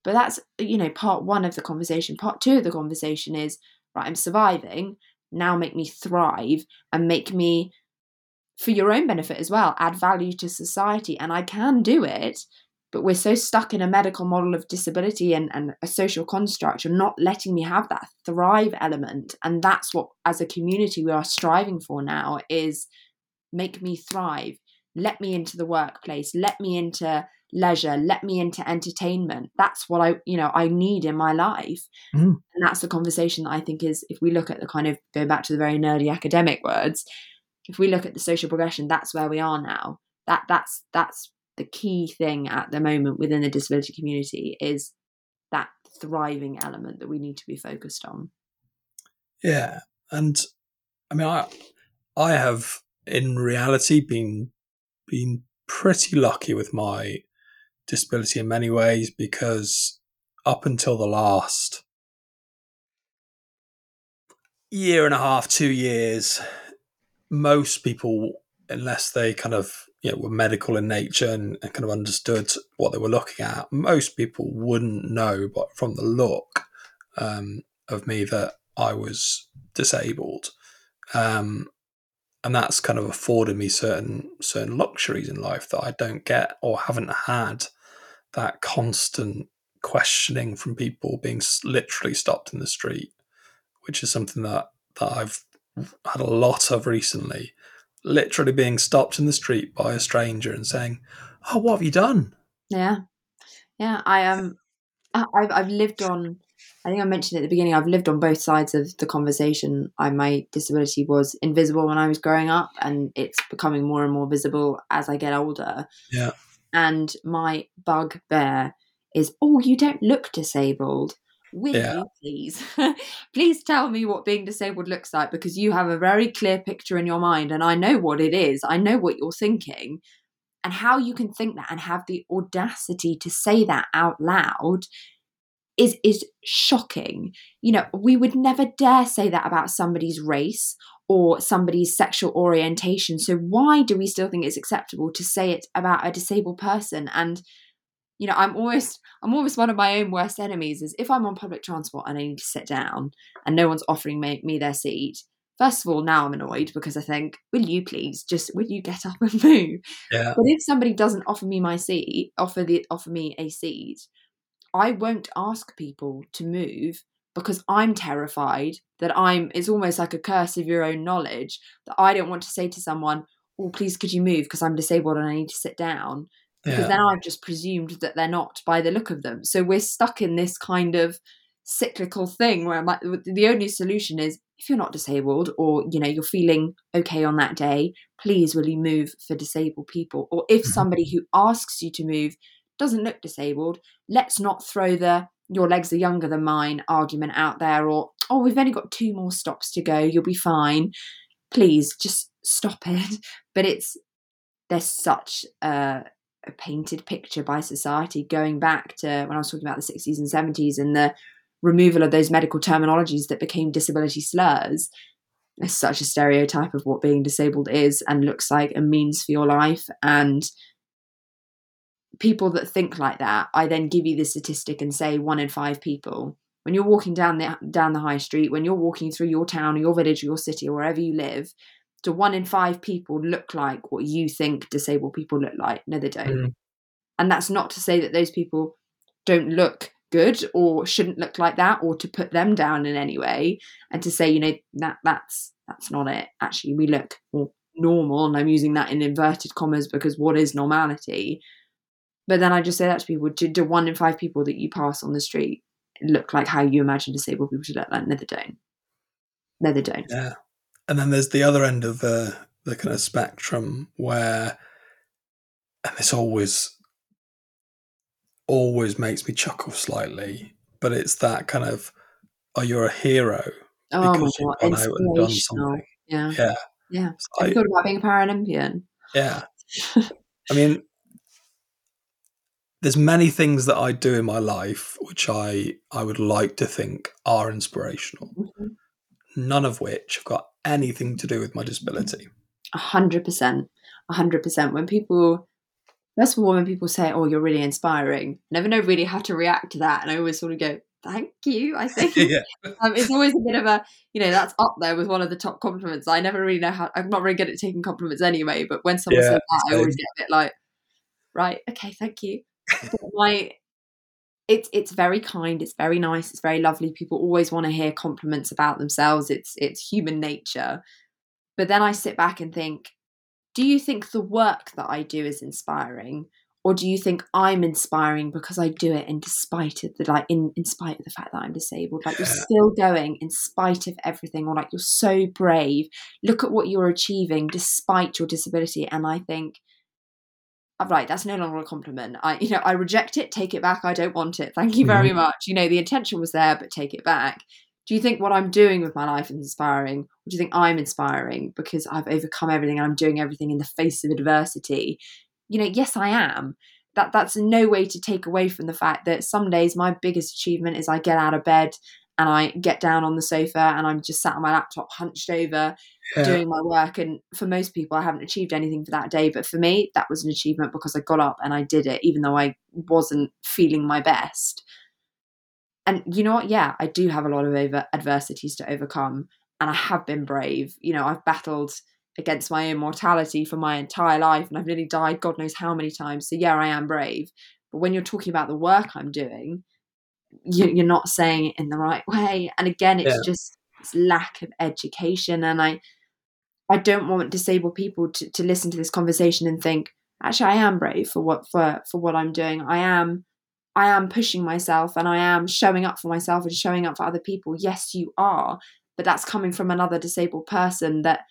But that's you know part one of the conversation. Part two of the conversation is right i'm surviving. Now make me thrive and make me for your own benefit as well add value to society. And i can do it but we're so stuck in a medical model of disability and, and a social construct you're not letting me have that thrive element. And that's what as a community we are striving for now is make me thrive. Let me into the workplace. Let me into leisure. Let me into entertainment. That's what i you know i need in my life. Mm. and that's the conversation that i think is if we look at the kind of going back to the very nerdy academic words if we look at the social progression that's where we are now. That that's that's the key thing at the moment within the disability community is that thriving element that we need to be focused on. Yeah and i mean i i have in reality been been pretty lucky with my disability in many ways because up until the last year and a half, two years, most people, unless they kind of you know, were medical in nature and, and, kind of understood what they were looking at, most people wouldn't know, but from the look um, of me, that I was disabled. Um, and that's kind of afforded me certain certain luxuries in life that I don't get or haven't had that constant questioning from people being literally stopped in the street, which is something that, that I've had a lot of recently. Literally being stopped in the street by a stranger and saying, "Oh, what have you done?" Yeah, yeah. I um, I've I've lived on. I think I mentioned at the beginning. I've lived on both sides of the conversation. I my disability was invisible when I was growing up, and it's becoming more and more visible as I get older. Yeah and my bugbear is, oh, you don't look disabled. Will yeah. you please? [LAUGHS] please tell me what being disabled looks like because you have a very clear picture in your mind and I know what it is. I know what you're thinking. And how you can think that and have the audacity to say that out loud is is shocking. You know, we would never dare say that about somebody's race or somebody's sexual orientation. So why do we still think it's acceptable to say it about a disabled person? And you know, I'm almost I'm almost one of my own worst enemies is if I'm on public transport and I need to sit down and no one's offering me, me their seat. First of all, now I'm annoyed because I think, will you please just will you get up and [LAUGHS] move? Yeah. But if somebody doesn't offer me my seat, offer the offer me a seat, I won't ask people to move because I'm terrified that I'm it's almost like a curse of your own knowledge that I don't want to say to someone, Oh, please could you move because I'm disabled and I need to sit down. Because Yeah. then I've just presumed that they're not by the look of them. So we're stuck in this kind of cyclical thing where my, the only solution is if you're not disabled or you know you're feeling okay on that day please will you move for disabled people or if Mhm. somebody who asks you to move doesn't look disabled let's not throw the your legs are younger than mine argument out there or oh we've only got two more stops to go you'll be fine please just stop it [LAUGHS] but it's there's such a, a painted picture by society going back to when i was talking about the 60s and 70s and the removal of those medical terminologies that became disability slurs. There's such a stereotype of what being disabled is and looks like and means for your life. And people that think like that i then give you the statistic and say one in five people when you're walking down the down the high street when you're walking through your town or your village or your city or wherever you live do one in five people look like what you think disabled people look like? No they don't. Mm. and that's not to say that those people don't look good or shouldn't look like that or to put them down in any way and to say you know that that's that's not it. Actually we look more normal and i'm using that in inverted commas because what is normality? But then i just say that to people do, do one in five people that you pass on the street look like how you imagine disabled people to look like? No they don't. No they don't. Yeah. And then there's the other end of the the kind of spectrum where and this always always makes me chuckle slightly, but it's that kind of oh you're a hero oh because you've gone out and done something. yeah Yeah. yeah have you thought about being a paralympian yeah. [LAUGHS] I mean there's many things that I do in my life which I I would like to think are inspirational, Mhm. none of which have got anything to do with my disability. A hundred percent, a hundred percent. When people, first of all, when people say, "Oh, you're really inspiring," I never know really how to react to that, and I always sort of go, "Thank you." I [LAUGHS] think yeah. um, it's always a bit of a, you know, that's up there with one of the top compliments. I never really know how. I'm not very good at taking compliments anyway, but when someone Yeah, says that, I always get a bit like, "Right, okay, thank you." [LAUGHS] My it's it's very kind it's very nice it's very lovely. People always want to hear compliments about themselves. It's it's human nature. But then i sit back and think do you think the work that i do is inspiring? Or do you think i'm inspiring because i do it in despite of the like in, in spite of the fact that i'm disabled? Like you're [LAUGHS] still going in spite of everything or like you're so brave. Look at what you're achieving despite your disability. And i think "Oh, right that's no longer a compliment. I you know i reject it take it back i don't want it. Thank you very mm-hmm. much. You know the intention was there but take it back. Do you think what i'm doing with my life is inspiring? Or do you think i'm inspiring because i've overcome everything and i'm doing everything in the face of adversity? You know yes i am. That that's no way to take away from the fact that some days my biggest achievement is i get out of bed and i get down on the sofa and i'm just sat on my laptop hunched over Yeah. doing my work. And for most people i haven't achieved anything for that day but for me that was an achievement because i got up and i did it even though i wasn't feeling my best. And you know what? Yeah i do have a lot of over adversities to overcome and i have been brave. You know i've battled against my own mortality for my entire life and i've nearly died god knows how many times. So yeah i am brave. But when you're talking about the work i'm doing you, you're not saying it in the right way and again it's Yeah. just this lack of education and i I don't want disabled people to, to listen to this conversation and think, actually, I am brave for what for for what I'm doing. I am I am pushing myself and I am showing up for myself and showing up for other people. Yes, you are, but that's coming from another disabled person that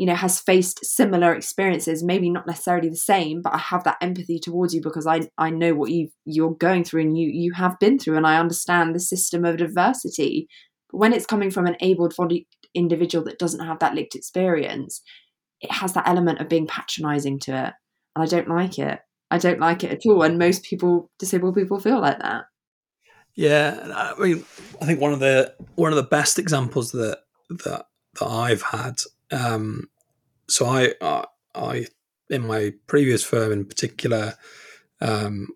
you know has faced similar experiences, maybe not necessarily the same, but I have that empathy towards you because I I know what you you're going through and you you have been through and I understand the system of adversity. But when it's coming from an able bodied individual that doesn't have that lived experience, it has that element of being patronizing to it. And I don't like it. I don't like it at all. And most people, disabled people, feel like that. Yeah, I mean, I think one of the one of the best examples that that that I've had um, so I, I, I, in my previous firm in particular, um,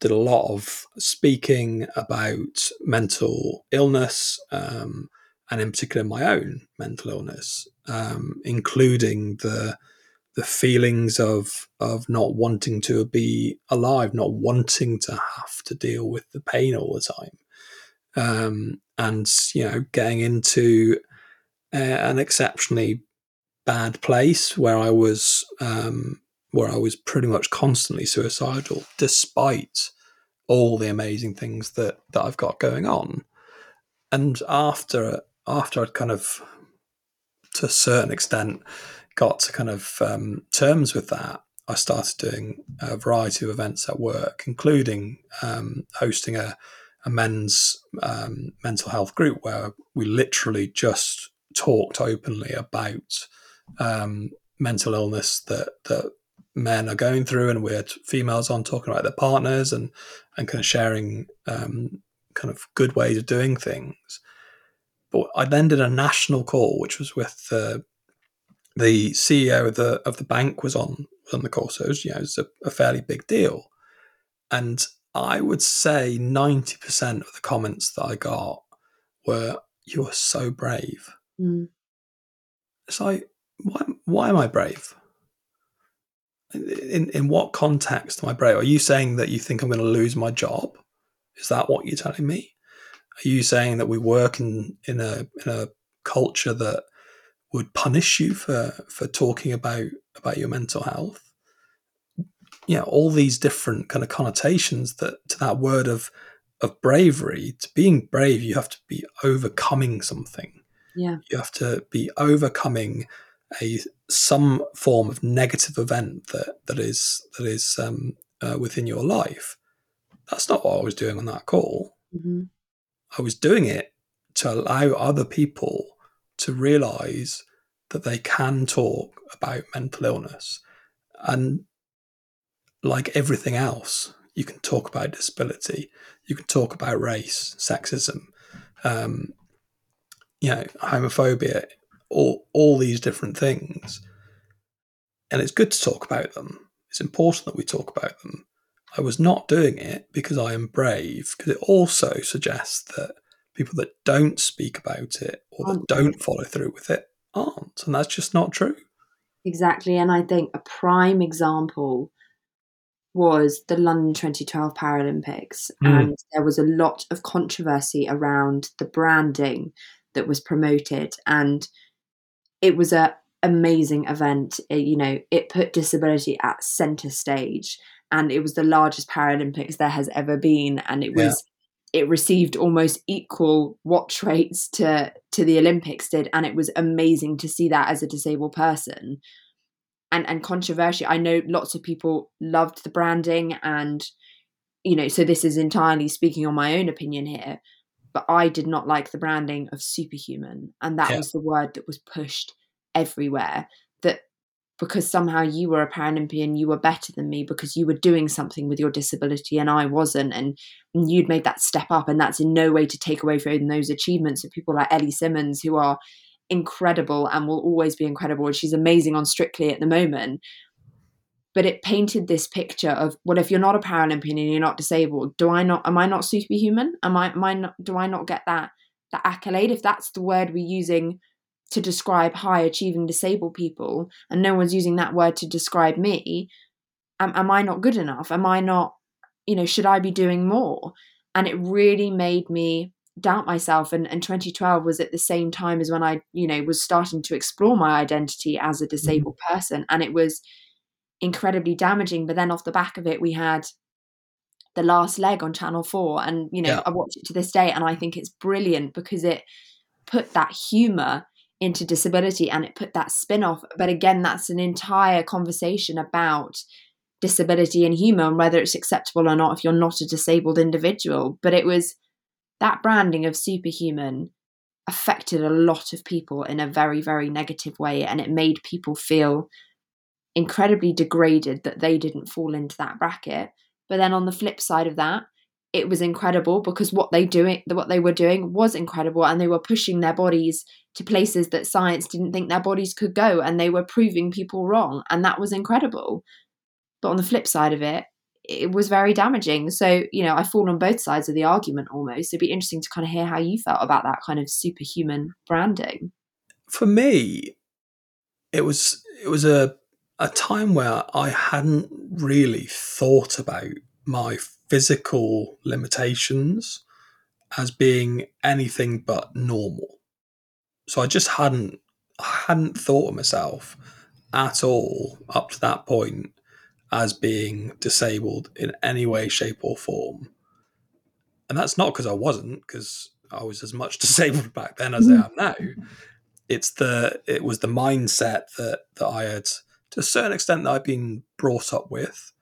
did a lot of speaking about mental illness, um, and in particular my own mental illness, um, including the the feelings of of not wanting to be alive, not wanting to have to deal with the pain all the time, um, and you know, getting into a, an exceptionally bad place where I was um, where I was pretty much constantly suicidal, despite all the amazing things that that I've got going on. And after after I'd kind of, to a certain extent, got to kind of um, terms with that, I started doing a variety of events at work, including um, hosting a, a men's um, mental health group where we literally just talked openly about um, mental illness that that men are going through, and we had females on talking about their partners and and kind of sharing um, kind of good ways of doing things. But I then did a national call, which was with uh, the CEO of the of the bank was on on the call, so it was, you know, it was a, a fairly big deal. And I would say ninety percent of the comments that I got were, "You are so brave." Mm. It's like, why? Why am I brave? In in what context am I brave? Are you saying that you think I'm going to lose my job? Is that what you're telling me? Are you saying that we work in in a in a culture that would punish you for for talking about about your mental health? Yeah, all these different kind of connotations that to that word of of bravery. To being brave, you have to be overcoming something. Yeah, you have to be overcoming a some form of negative event that that is that is um, uh, within your life. That's not what I was doing on that call. mm-hmm. I was doing it to allow other people to realize that they can talk about mental illness. And like everything else, you can talk about disability, you can talk about race, sexism, um, you know, homophobia, all, all these different things. And it's good to talk about them. It's important that we talk about them. I was not doing it because I am brave, because it also suggests that people that don't speak about it or that don't follow through with it aren't. And that's just not true. Exactly. And I think a prime example was the London 2012 Paralympics. Mm. And there was a lot of controversy around the branding that was promoted. And it was a amazing event. It, you know, it put disability at center stage and it was the largest Paralympics there has ever been, and it was yeah. it received almost equal watch [LAUGHS] rates to to the Olympics did, and it was amazing to see that as a disabled person. And and controversial. I know lots of people loved the branding, and you know, so this is entirely speaking on my own opinion here. But I did not like the branding of superhuman, and that yeah. was the word that was pushed everywhere. That because somehow you were a Paralympian, you were better than me because you were doing something with your disability and I wasn't. And, and, you'd made that step up. And that's in no way to take away from those achievements of people like Ellie Simmonds, who are incredible and will always be incredible. And she's amazing on Strictly at the moment. But it painted this picture of, well, if you're not a Paralympian and you're not disabled, do I not, am I not superhuman? Am I, am I not, do I not get that, that accolade? If that's the word we're using to describe high achieving disabled people and no one's using that word to describe me am, am i not good enough am i not you know should i be doing more and it really made me doubt myself and, and 2012 was at the same time as when i you know was starting to explore my identity as a mm-hmm. disabled person and it was incredibly damaging but then off the back of it we had the last leg on channel 4 and you know yeah. i watch it to this day and i think it's brilliant because it put that humor into disability and it put that spin off. But again, that's an entire conversation about disability and humor and whether it's acceptable or not if you're not a disabled individual. But it was that branding of superhuman affected a lot of people in a very, very negative way. And it made people feel incredibly degraded that they didn't fall into that bracket. But then on the flip side of that, it was incredible because what they doing what they were doing was incredible and they were pushing their bodies to places that science didn't think their bodies could go and they were proving people wrong and that was incredible. But on the flip side of it it was very damaging. So you know i fall on both sides of the argument almost. It'd be interesting to kind of hear how you felt about that kind of superhuman branding. For me it was it was a a time where i hadn't really thought about my physical limitations as being anything but normal. So I just hadn't I hadn't thought of myself at all up to that point as being disabled in any way, shape, or form. And that's not because I wasn't, because I was as much [LAUGHS] disabled back then as I am now. Mm. It's the it was the mindset that that I had to a certain extent that I've been brought up with.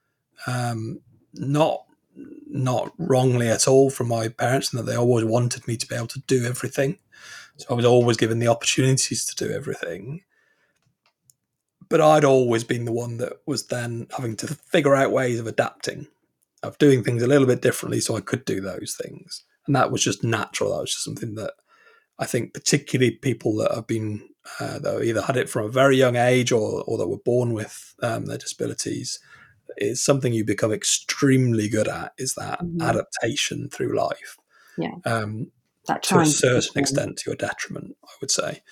Um, not not wrongly at all from my parents, and that they always wanted me to be able to do everything. So I was always given the opportunities to do everything. But I'd always been the one that was then having to figure out ways of adapting, of doing things a little bit differently so I could do those things. And that was just natural. That was just something that I think, particularly people that have been, uh, that either had it from a very young age or, or that were born with um, their disabilities, is something you become extremely good at is that mm-hmm. adaptation through life. Yeah. Um, to a certain extent to your detriment, I would say.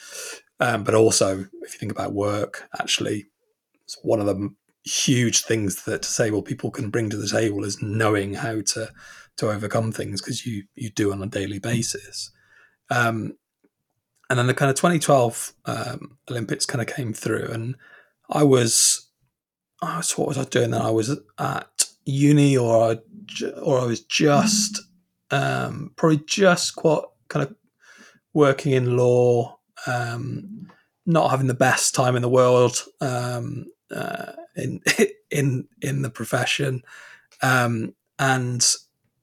Um, but also, if you think about work, actually, it's one of the huge things that disabled people can bring to the table is knowing how to to overcome things because you you do on a daily basis. Um, and then the kind of 2012 um, Olympics kind of came through, and I was, I so what was I doing then? I was at uni, or I, or I was just um, probably just quite kind of working in law, um, not having the best time in the world um, uh, in [LAUGHS] in in the profession, um, and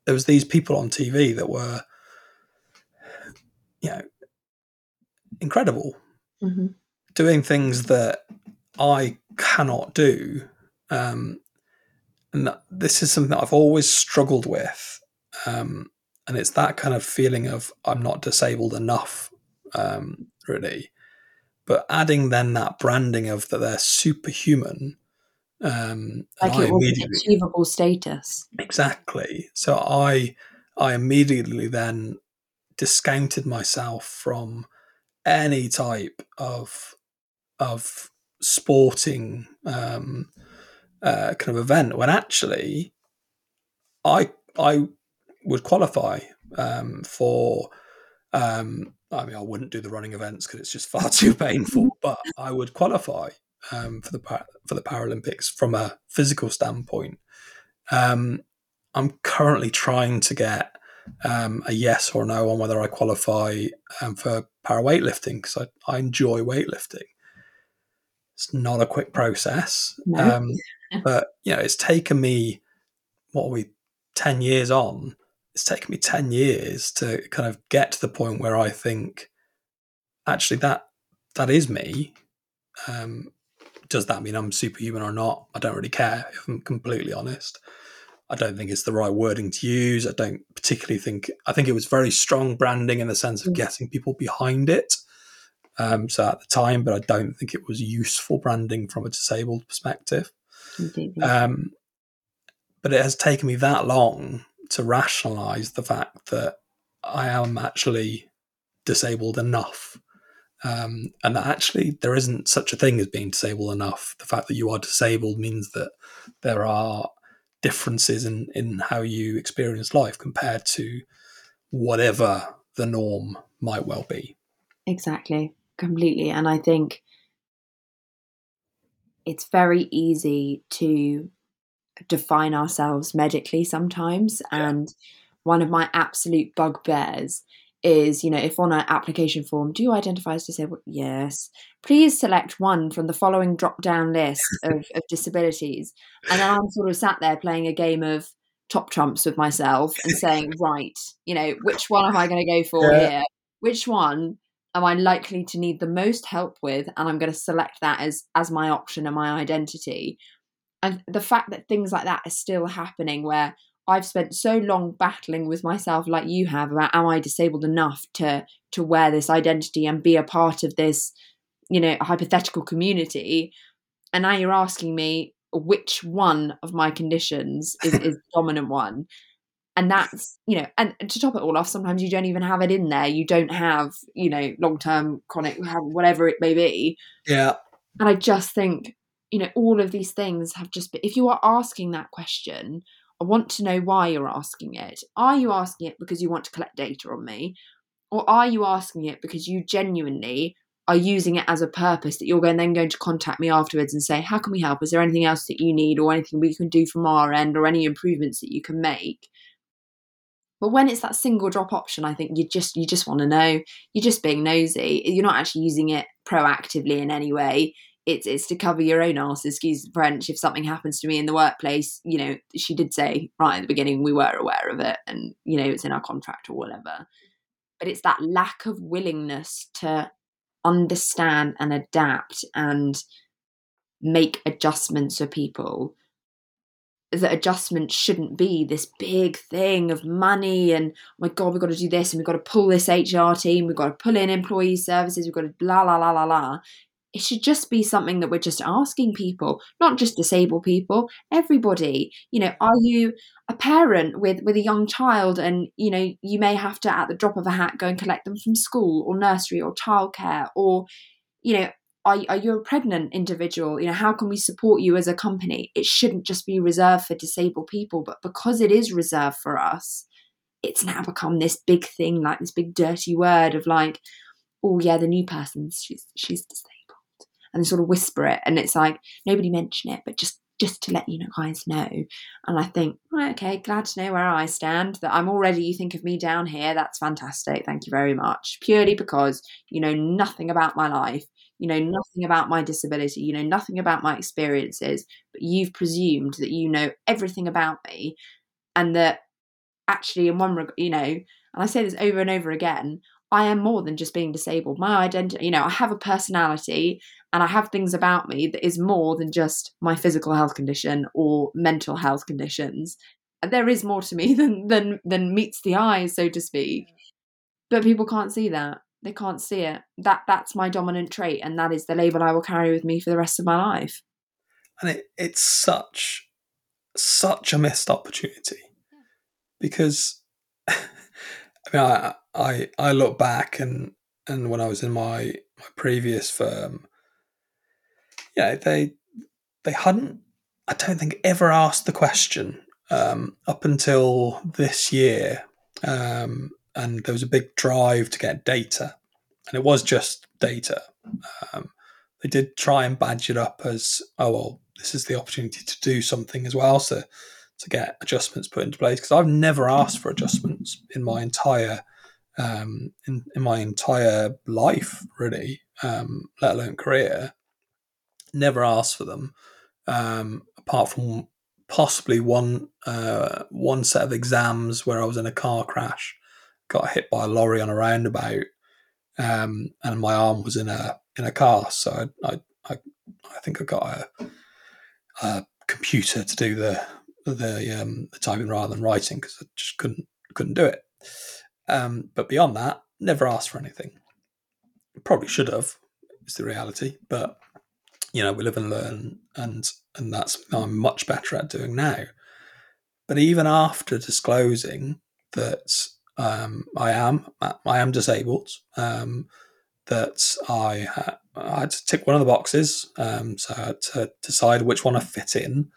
there was these people on TV that were, you know, incredible, mm-hmm. doing things that I cannot do. Um, and this is something that I've always struggled with. Um, and it's that kind of feeling of I'm not disabled enough, um, really. But adding then that branding of that they're superhuman. Um, like it was an achievable status. Exactly. So I, I immediately then discounted myself from any type of of sporting um, uh, kind of event when actually I I would qualify um, for. Um, I mean, I wouldn't do the running events because it's just far [LAUGHS] too painful. But I would qualify um, for the for the Paralympics from a physical standpoint. Um, I'm currently trying to get um, a yes or no on whether I qualify um, for para weightlifting because I, I enjoy weightlifting. It's not a quick process, no. um, [LAUGHS] but you know, it's taken me what are we ten years on. It's taken me ten years to kind of get to the point where I think actually that that is me. Um, does that mean I'm superhuman or not? I don't really care. If I'm completely honest. I don't think it's the right wording to use. I don't particularly think. I think it was very strong branding in the sense of mm. getting people behind it. Um, so at the time, but I don't think it was useful branding from a disabled perspective. Um, but it has taken me that long to rationalize the fact that I am actually disabled enough. Um, and that actually there isn't such a thing as being disabled enough. The fact that you are disabled means that there are differences in, in how you experience life compared to whatever the norm might well be. Exactly completely. And I think it's very easy to define ourselves medically sometimes. Yeah. And one of my absolute bugbears is, you know, if on an application form, do you identify as disabled? Yes. Please select one from the following drop down list [LAUGHS] of, of disabilities. And then I'm sort of sat there playing a game of top trumps with myself and saying, [LAUGHS] right, you know, which one am I going to go for yeah. here? Which one am I likely to need the most help with, and I'm going to select that as as my option and my identity. And the fact that things like that are still happening, where I've spent so long battling with myself, like you have, about am I disabled enough to to wear this identity and be a part of this, you know, hypothetical community. And now you're asking me which one of my conditions is, is the [LAUGHS] dominant one. And that's you know and to top it all off sometimes you don't even have it in there. You don't have you know long term chronic whatever it may be. Yeah. And i just think you know all of these things have just been if you are asking that question i want to know why you're asking it are you asking it because you want to collect data on me or are you asking it because you genuinely are using it as a purpose that you're then going to contact me afterwards and say how can we help is there anything else that you need or anything we can do from our end or any improvements that you can make but when it's that single drop option, I think you just you just want to know. You're just being nosy. You're not actually using it proactively in any way. It's it's to cover your own arse, excuse the French. If something happens to me in the workplace, you know, she did say right at the beginning we were aware of it and you know, it's in our contract or whatever. But it's that lack of willingness to understand and adapt and make adjustments for people that adjustment shouldn't be this big thing of money and oh my god we've got to do this and we've got to pull this hr team we've got to pull in employee services we've got to blah blah blah blah blah it should just be something that we're just asking people not just disabled people everybody. You know are you a parent with with a young child and you know you may have to at the drop of a hat go and collect them from school or nursery or childcare or you know are, are you a pregnant individual? You know how can we support you as a company? It shouldn't just be reserved for disabled people but because it is reserved for us it's now become this big thing like this big dirty word of like oh yeah the new person she's she's disabled and sort of whisper it and it's like nobody mention it but just just to let you guys know. And I think, right, okay, glad to know where I stand, that I'm already, you think of me down here. That's fantastic. Thank you very much. Purely because you know nothing about my life you know nothing about my disability you know nothing about my experiences but you've presumed that you know everything about me and that actually in one you know and i say this over and over again i am more than just being disabled my identity you know i have a personality and i have things about me that is more than just my physical health condition or mental health conditions. There is more to me [LAUGHS] than than than meets the eye so to speak. But people can't see that. They can't see it. That that's my dominant trait and that is the label i will carry with me for the rest of my life. And it, it's such such a missed opportunity. Because [LAUGHS] i mean I, I i look back and and when i was in my my previous firm yeah they they hadn't i don't think ever asked the question um, up until this year um, and there was a big drive to get data, and it was just data. Um, they did try and badge it up as, oh well, this is the opportunity to do something as well, so to get adjustments put into place. Because I've never asked for adjustments in my entire um, in, in my entire life, really, um, let alone career. Never asked for them, um, apart from possibly one uh, one set of exams where I was in a car crash got hit by a lorry on a roundabout, um, and my arm was in a in a cast. So I I, I, I think I got a, a, computer to do the the, um, the typing rather than writing because I just couldn't couldn't do it. Um, but beyond that, never asked for anything. Probably should have. Is the reality, but you know we live and learn, and and that's I'm much better at doing now. But even after disclosing that um, I am I am disabled. Um, that I, ha- I had to tick one of the boxes, um, so I had to decide which one I fit in,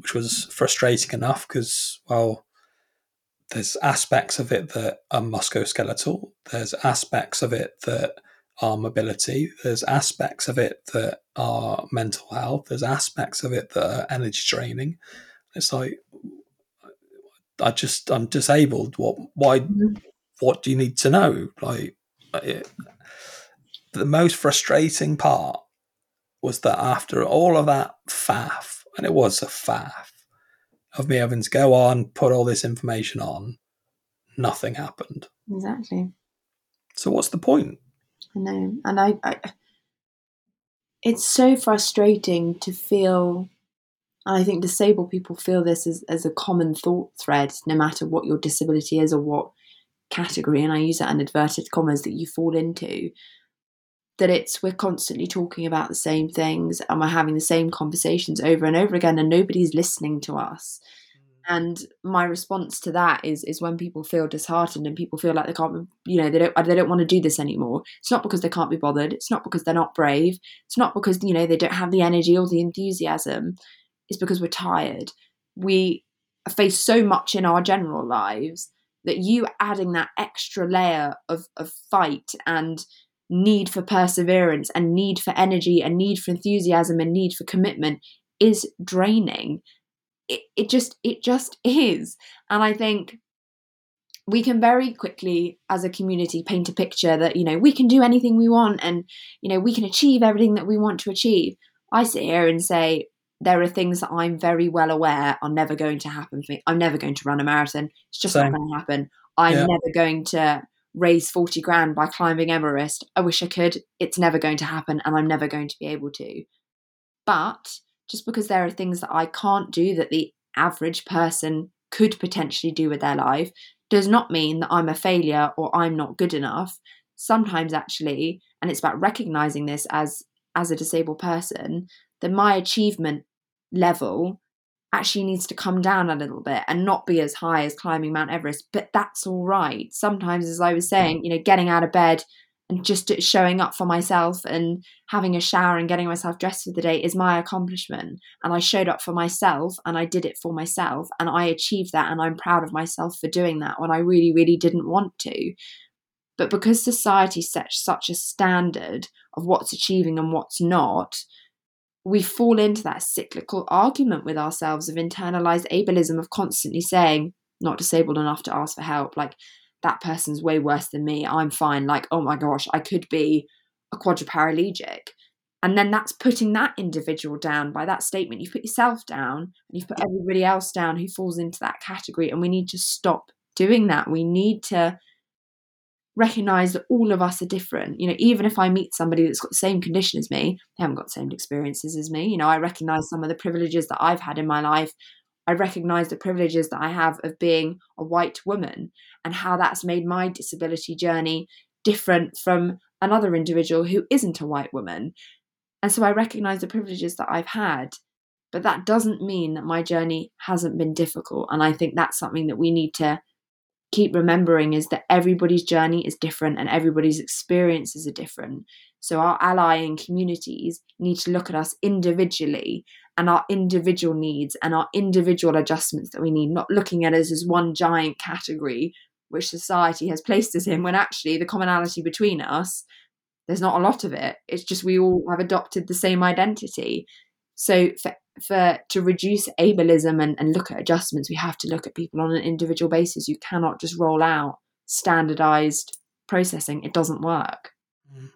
which was frustrating enough because well, there's aspects of it that are musculoskeletal. There's aspects of it that are mobility. There's aspects of it that are mental health. There's aspects of it that are energy training. It's like I just I'm disabled. What? Why? Mm-hmm. What do you need to know? Like, it, the most frustrating part was that after all of that faff, and it was a faff of me having to go on, put all this information on, nothing happened. Exactly. So what's the point? I know, and I, I it's so frustrating to feel And I think disabled people feel this as, as a common thought thread, no matter what your disability is or what category, and I use that in inverted commas, that you fall into. That it's we're constantly talking about the same things and we're having the same conversations over and over again, and nobody's listening to us. And my response to that is is when people feel disheartened and people feel like they can't, you know, they don't they don't want to do this anymore. It's not because they can't be bothered. It's not because they're not brave. It's not because you know they don't have the energy or the enthusiasm It's because we're tired. We face so much in our general lives that you adding that extra layer of, of fight and need for perseverance and need for energy and need for enthusiasm and need for commitment is draining. It, it just it just [LAUGHS] is. And I think we can very quickly as a community paint a picture that you know we can do anything we want and you know we can achieve everything that we want to achieve i sit here and say there are things that I'm very well aware are never going to happen for me. I'm never going to run a marathon. It's just Same. not going to happen. I'm yeah. never going to raise 40 grand by climbing Everest. I wish I could. It's never going to happen and I'm never going to be able to. But just because there are things that I can't do that the average person could potentially do with their life does not mean that I'm a failure or I'm not good enough. Sometimes actually, and it's about recognizing this as as a disabled person, that my achievement level actually needs to come down a little bit and not be as high as climbing Mount Everest. But that's all right. Sometimes, as I was saying, you know, getting out of bed and just showing up for myself and having a shower and getting myself dressed for the day is my accomplishment. And I showed up for myself and I did it for myself and I achieved that. And I'm proud of myself for doing that when I really, really didn't want to. But because society sets such a standard of what's achieving and what's not, we fall into that cyclical argument with ourselves of internalized ableism of constantly saying, not disabled enough to ask for help. Like, that person's way worse than me. I'm fine. Like, oh my gosh, I could be a quadriplegic. And then that's putting that individual down by that statement. You've put yourself down and you've put everybody else down who falls into that category. And we need to stop doing that. We need to recognize that all of us are different. You know, even if I meet somebody that's got the same condition as me, they haven't got the same experiences as me. You know, I recognize some of the privileges that I've had in my life. I recognize the privileges that I have of being a white woman and how that's made my disability journey different from another individual who isn't a white woman. And so I recognize the privileges that I've had. But that doesn't mean that my journey hasn't been difficult. And I think that's something that we need to keep remembering is that everybody's journey is different and everybody's experiences are different. So our allying communities need to look at us individually and our individual needs and our individual adjustments that we need, not looking at us as one giant category which society has placed us in when actually the commonality between us there's not a lot of it it's just we all have adopted the same identity so for for to reduce ableism and, and look at adjustments, we have to look at people on an individual basis. You cannot just roll out standardized processing. It doesn't work. Mm.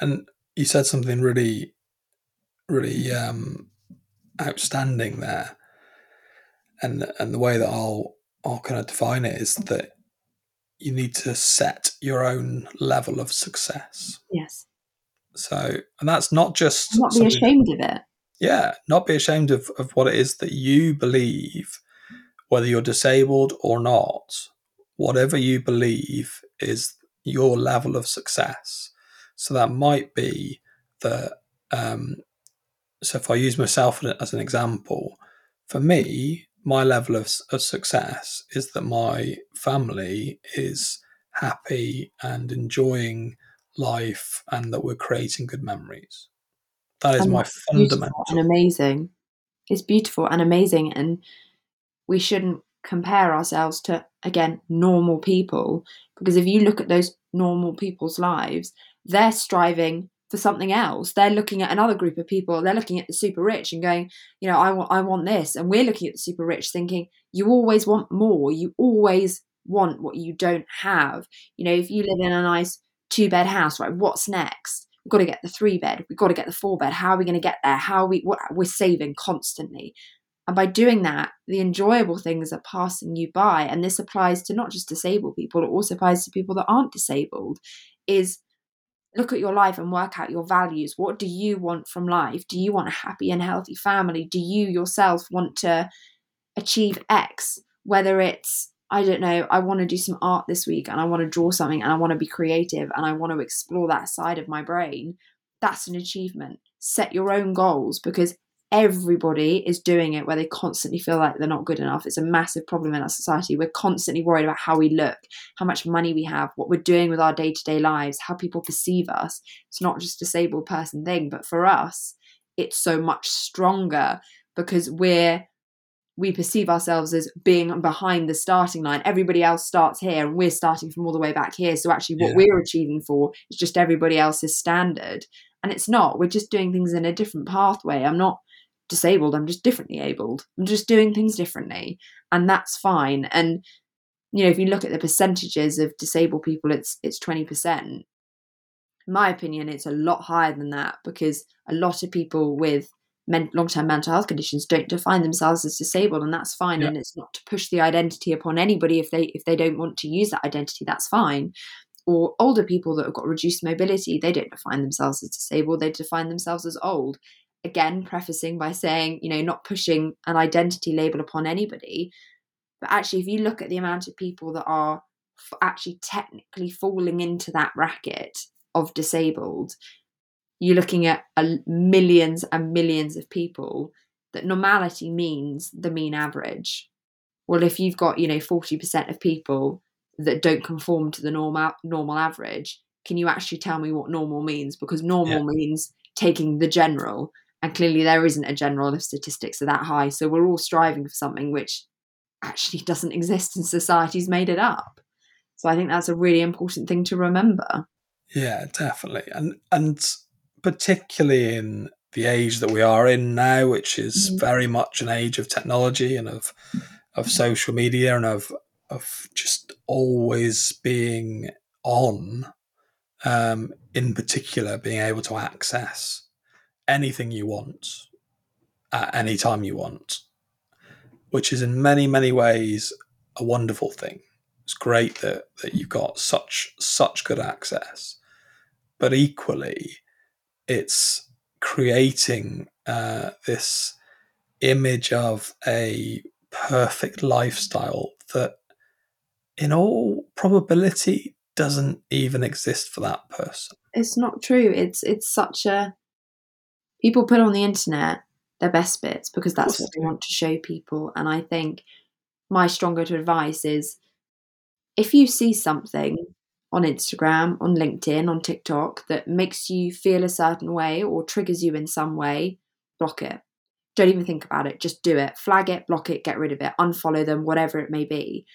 And you said something really, really um, outstanding there. And and the way that I'll I'll kind of define it is that you need to set your own level of success. Yes. So, and that's not just not be ashamed of it yeah, not be ashamed of, of what it is that you believe, whether you're disabled or not. Whatever you believe is your level of success. So that might be that. Um, so if I use myself as an example, for me, my level of, of success is that my family is happy and enjoying life and that we're creating good memories. That is and my fundamental. And amazing. It's beautiful and amazing. And we shouldn't compare ourselves to, again, normal people. Because if you look at those normal people's lives, they're striving for something else. They're looking at another group of people. They're looking at the super rich and going, you know, I want, I want this. And we're looking at the super rich thinking, you always want more. You always want what you don't have. You know, if you live in a nice two bed house, right, what's next? We've got to get the three bed. We've got to get the four bed. How are we going to get there? How are we? What, we're saving constantly. And by doing that, the enjoyable things are passing you by. And this applies to not just disabled people, it also applies to people that aren't disabled. Is look at your life and work out your values. What do you want from life? Do you want a happy and healthy family? Do you yourself want to achieve X? Whether it's, I don't know, I want to do some art this week and I want to draw something and I want to be creative and I want to explore that side of my brain. That's an achievement. Set your own goals because everybody is doing it where they constantly feel like they're not good enough. It's a massive problem in our society. We're constantly worried about how we look, how much money we have, what we're doing with our day to day lives, how people perceive us. It's not just a disabled person thing, but for us, it's so much stronger because we're we perceive ourselves as being behind the starting line. Everybody else starts here and we're starting from all the way back here. So actually what yeah. we're achieving for is just everybody else's standard. And it's not. We're just doing things in a different pathway. I'm not disabled i'm just differently abled. I'm just doing things differently and that's fine. And you know if you look at the percentages of disabled people it's it's 20% in my opinion it's a lot higher than that because a lot of people with men- long-term mental health conditions don't define themselves as disabled and that's fine and it's not to push the identity upon anybody if they if they don't want to use that identity that's fine. Or older people that have got reduced mobility they don't define themselves as disabled they define themselves as old again prefacing by saying you know not pushing an identity label upon anybody but actually if you look at the amount of people that are f- actually technically falling into that bracket of disabled you're looking at a, millions and millions of people that normality means the mean average. Well if you've got you know 40% of people that don't conform to the normal normal average can you actually tell me what normal means? Because normal yeah. means taking the general and clearly there isn't a general if statistics are that high so we're all striving for something which actually [LAUGHS] doesn't exist and society's made it up. So i think that's a really important thing to remember. Yeah definitely. And and particularly in the age that we are in now which is mm-hmm. very much an age of technology and of of social media and of of just always being on um, in particular being able to access anything you want at any time you want, which is in many, many ways a wonderful thing. It's great that, that you've got such such good access. But equally, it's creating uh, this image of a perfect lifestyle that, in all probability, doesn't even exist for that person. It's not true. It's it's such a people put on the internet their best bits because that's what they want to show people. And I think my stronger advice is if you see something on Instagram, on LinkedIn, on TikTok that makes you feel a certain way or triggers you in some way, block it. Don't even think about it. Just do it. Flag it, block it, get rid of it, unfollow them, whatever it may be.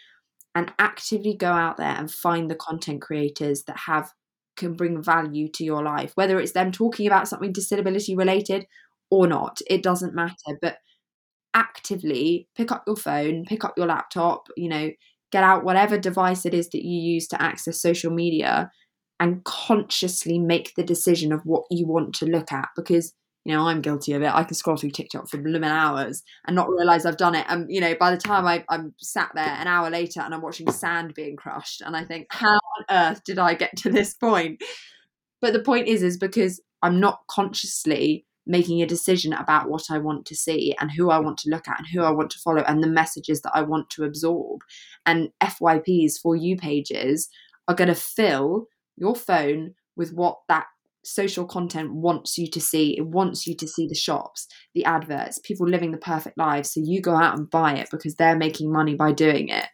And actively go out there and find the content creators that have can bring value to your life, whether it's them talking about something disability related or not, it doesn't matter. But actively pick up your phone, pick up your laptop, you know, get out whatever device it is that you use to access social media and consciously make the decision of what you want to look at because you know, I'm guilty of it. I can scroll through TikTok for blooming hours and not realize I've done it. And, you know, by the time I, I'm sat there an hour later and I'm watching sand being crushed, and I think, how on earth did I get to this point? But the point is, is because I'm not consciously making a decision about what I want to see and who I want to look at and who I want to follow and the messages that I want to absorb. And FYPs for you pages are going to fill your phone with what that social content wants you to see. It wants you to see the shops, the adverts, people living the perfect lives. So you go out and buy it because they're making money by doing it.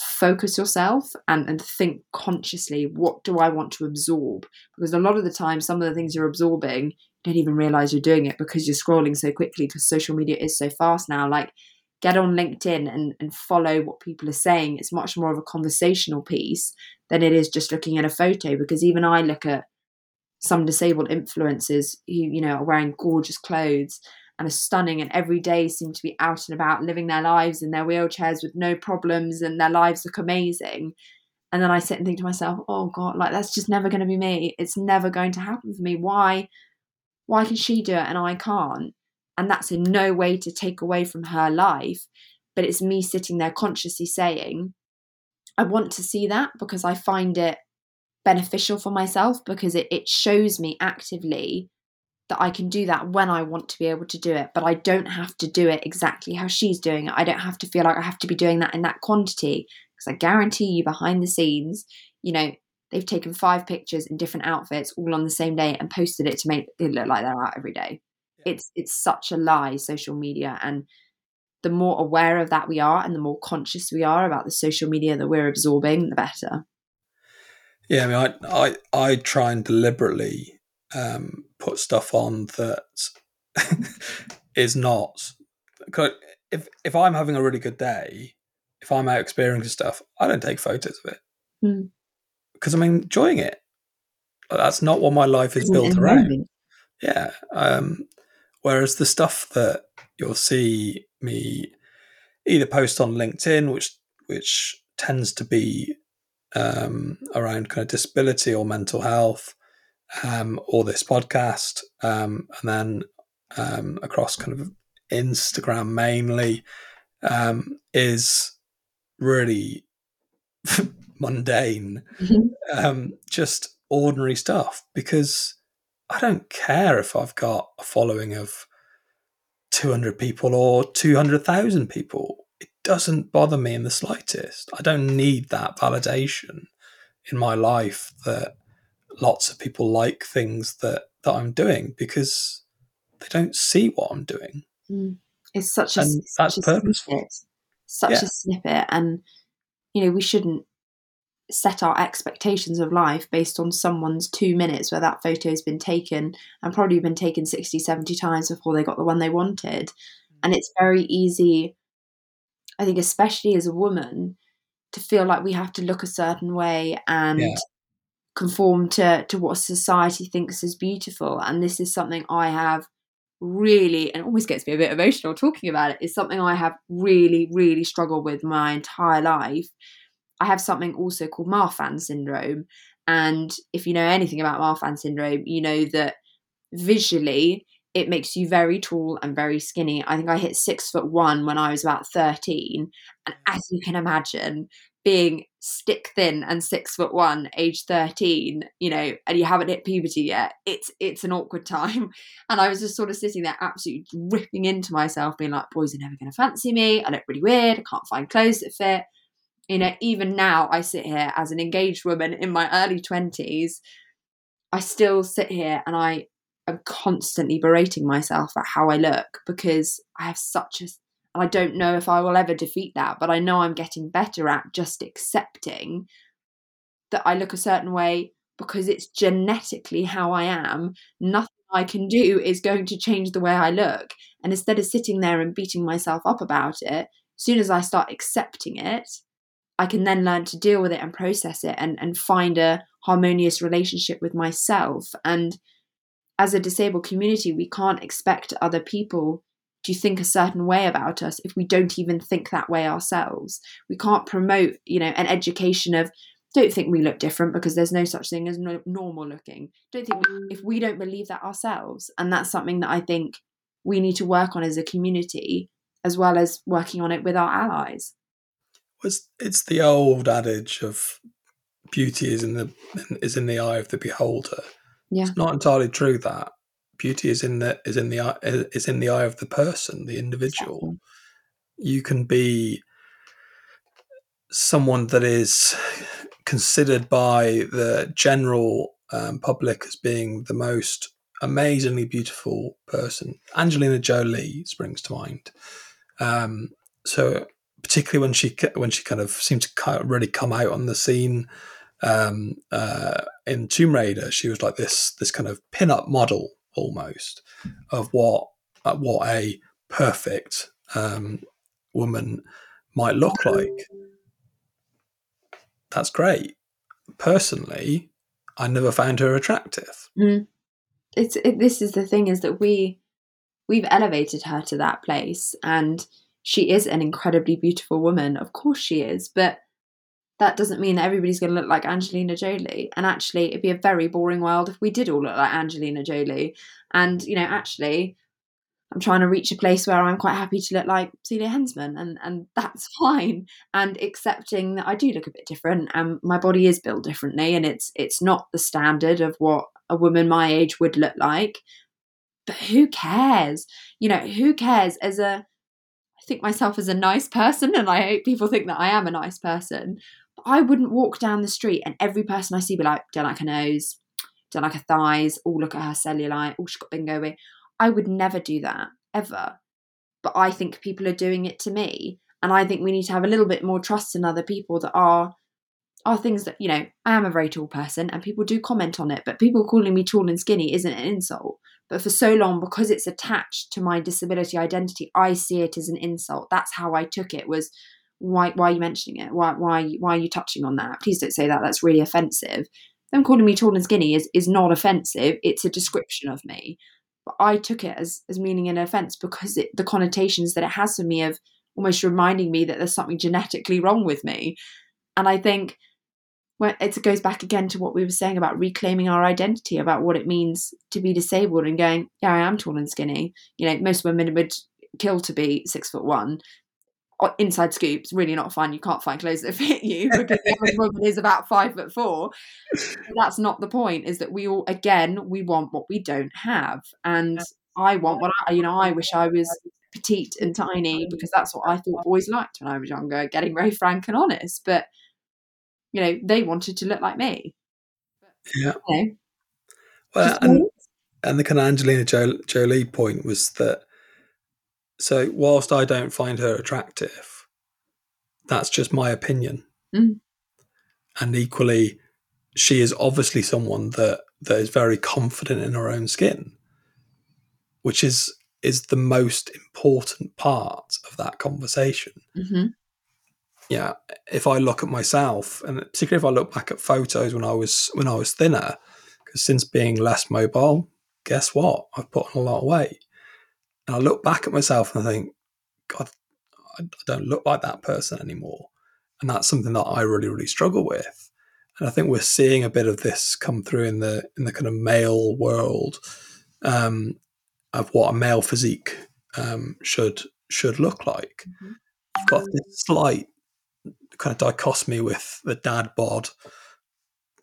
Focus yourself and, and think consciously what do I want to absorb? Because a lot of the time, some of the things you're absorbing, you don't even realize you're doing it because you're scrolling so quickly because social media is so fast now. Like, get on LinkedIn and, and follow what people are saying. It's much more of a conversational piece than it is just looking at a photo because even I look at some disabled influencers who you know are wearing gorgeous clothes and are stunning and every day seem to be out and about living their lives in their wheelchairs with no problems and their lives look amazing. And then i sit and think to myself oh god like that's just never going to be me. It's never going to happen for me. Why why can she do it and i can't? And that's in no way to take away from her life but it's me sitting there consciously saying i want to see that because i find it beneficial for myself because it, it shows me actively that I can do that when I want to be able to do it, but I don't have to do it exactly how she's doing it. I don't have to feel like I have to be doing that in that quantity because I guarantee you behind the scenes, you know, they've taken five pictures in different outfits all on the same day and posted it to make it look like they're out every day. Yeah. It's it's such a lie, social media, and the more aware of that we are and the more conscious we are about the social media that we're absorbing, the better. Yeah, I mean, I I, I try and deliberately um, put stuff on that [LAUGHS] is not. If if I'm having a really good day, if I'm out experiencing stuff, I don't take photos of it because hmm. mm. I'm enjoying it. That's not what my life is built around. Yeah. Um, whereas the stuff that you'll see me either post on LinkedIn, which which tends to be um, around kind of disability or mental health, um, or this podcast, um, and then um, across kind of Instagram mainly, um, is really [LAUGHS] mundane, mm-hmm. Um, just ordinary stuff. Because I don't care if I've got a following of 200 people or 200,000 people. Doesn't bother me in the slightest. I don't need that validation in my life that lots of people like things that that I'm doing because they don't see what I'm doing. Mm. It's such a and such that's a purposeful. Snippet. Such yeah. a snippet, and you know we shouldn't set our expectations of life based on someone's two minutes where that photo has been taken and probably been taken 60 70 times before they got the one they wanted and it's very easy i think especially as a woman to feel like we have to look a certain way and yeah. conform to to what society thinks is beautiful. And this is something i have really and always gets me a bit emotional talking about it is something i have really really struggled with my entire life. I have something also called marfan syndrome. And if you know anything about marfan syndrome you know that visually it makes you very tall and very skinny. I think I hit six foot one when I was about 13. And as you can imagine, being stick thin and six foot one, age 13, you know, and you haven't hit puberty yet, it's it's an awkward [LAUGHS] time. And I was just sort of sitting there absolutely ripping into myself, being like, boys are never gonna fancy me, I look really weird, I can't find clothes that fit. You know, even now I sit here as an engaged woman in my early 20s, I still sit here and I am constantly berating myself at how I look because I have such a and I don't know if I will ever defeat that, but I know I'm getting better at just accepting that I look a certain way because it's genetically how I am. Nothing I can do is going to change the way I look. And instead of sitting there and beating myself up about it, as soon as I start accepting it, I can then learn to deal with it and process it and, and find a harmonious relationship with myself. And as a disabled community, we can't expect other people to think a certain way about us if we don't even think that way ourselves. We can't promote you know an education of don't think we look different because there's no such thing as no, normal looking. Don't think we, if we don't believe that ourselves and that's something that i think we need to work on as a community as well as working on it with our allies. It's, it's the old adage of beauty is in the is in the eye of the beholder yeah. it's not entirely true that beauty is in the is in the eye is in the eye of the person, the individual. Exactly. You can be someone that is considered by the general um, public as being the most amazingly beautiful person. Angelina Jolie springs to mind. Um, so particularly when she when she kind of seemed to kind of really come out on the scene um, uh, in Tomb Raider, she was like this this kind of pin-up model almost of what uh, what a perfect um, woman might look like. That's great. Personally, I never found her attractive. Mm. It's it, this is the thing is that we we've elevated her to that place, and she is an incredibly beautiful woman. Of course, she is, but that doesn't mean that everybody's going to look like Angelina Jolie. And actually, it'd be a very boring world if we did all look like Angelina Jolie. And, you know, actually, I'm trying to reach a place where I'm quite happy to look like Celia Hensman, and and that's [LAUGHS] fine. And accepting that I do look a bit different, and my body is built differently, and it's it's not the standard of what a woman my age would look like. But who cares? You know, who cares? As a, I think myself as a nice person, and I hope people think that I am a nice person. I wouldn't walk down the street and every person I see be like, don't like her nose, don't like her thighs, oh look at her cellulite, oh she's got bingo. I would never do that ever. But I think people are doing it to me. And I think we need to have a little bit more trust in other people that are are things that, you know, I am a very tall person and people do comment on it, but people calling me tall and skinny isn't an insult. But for so long, because it's attached to my disability identity, I see it as an insult. That's how I took it was why why are you mentioning it? Why why why are you touching on that? Please don't say that. That's really offensive. Them calling me tall and skinny is is not offensive. It's a description of me. But I took it as as meaning an offence because it, the connotations that it has for me of almost reminding me that there's something genetically wrong with me. And I think when it goes back again to what we were saying about reclaiming our identity, about what it means to be disabled and going, yeah, I am tall and skinny. You know, most women would kill to be six foot one. Inside scoops, really not fun. You can't find clothes that fit you because average [LAUGHS] woman is about five foot four. That's not the point. Is that we all again we want what we don't have, and I want what I you know I wish I was petite and tiny because that's what I thought boys liked when I was younger. Getting very frank and honest, but you know they wanted to look like me. Yeah. You know, well, and, and the kind of Angelina Jolie point was that so, whilst I don't find her attractive, that's just my opinion. Mm. And equally, she is obviously someone that that is very confident in her own skin, which is is the most important part of that conversation. Mm-hmm. Yeah, if I look at myself, and particularly if I look back at photos when I was when I was thinner, because since being less mobile, guess what? I've put on a lot of weight. And I look back at myself and I think, God, I don't look like that person anymore. And that's something that I really, really struggle with. And I think we're seeing a bit of this come through in the in the kind of male world um, of what a male physique um, should should look like. Mm-hmm. You've got this slight kind of dichotomy with the dad bod,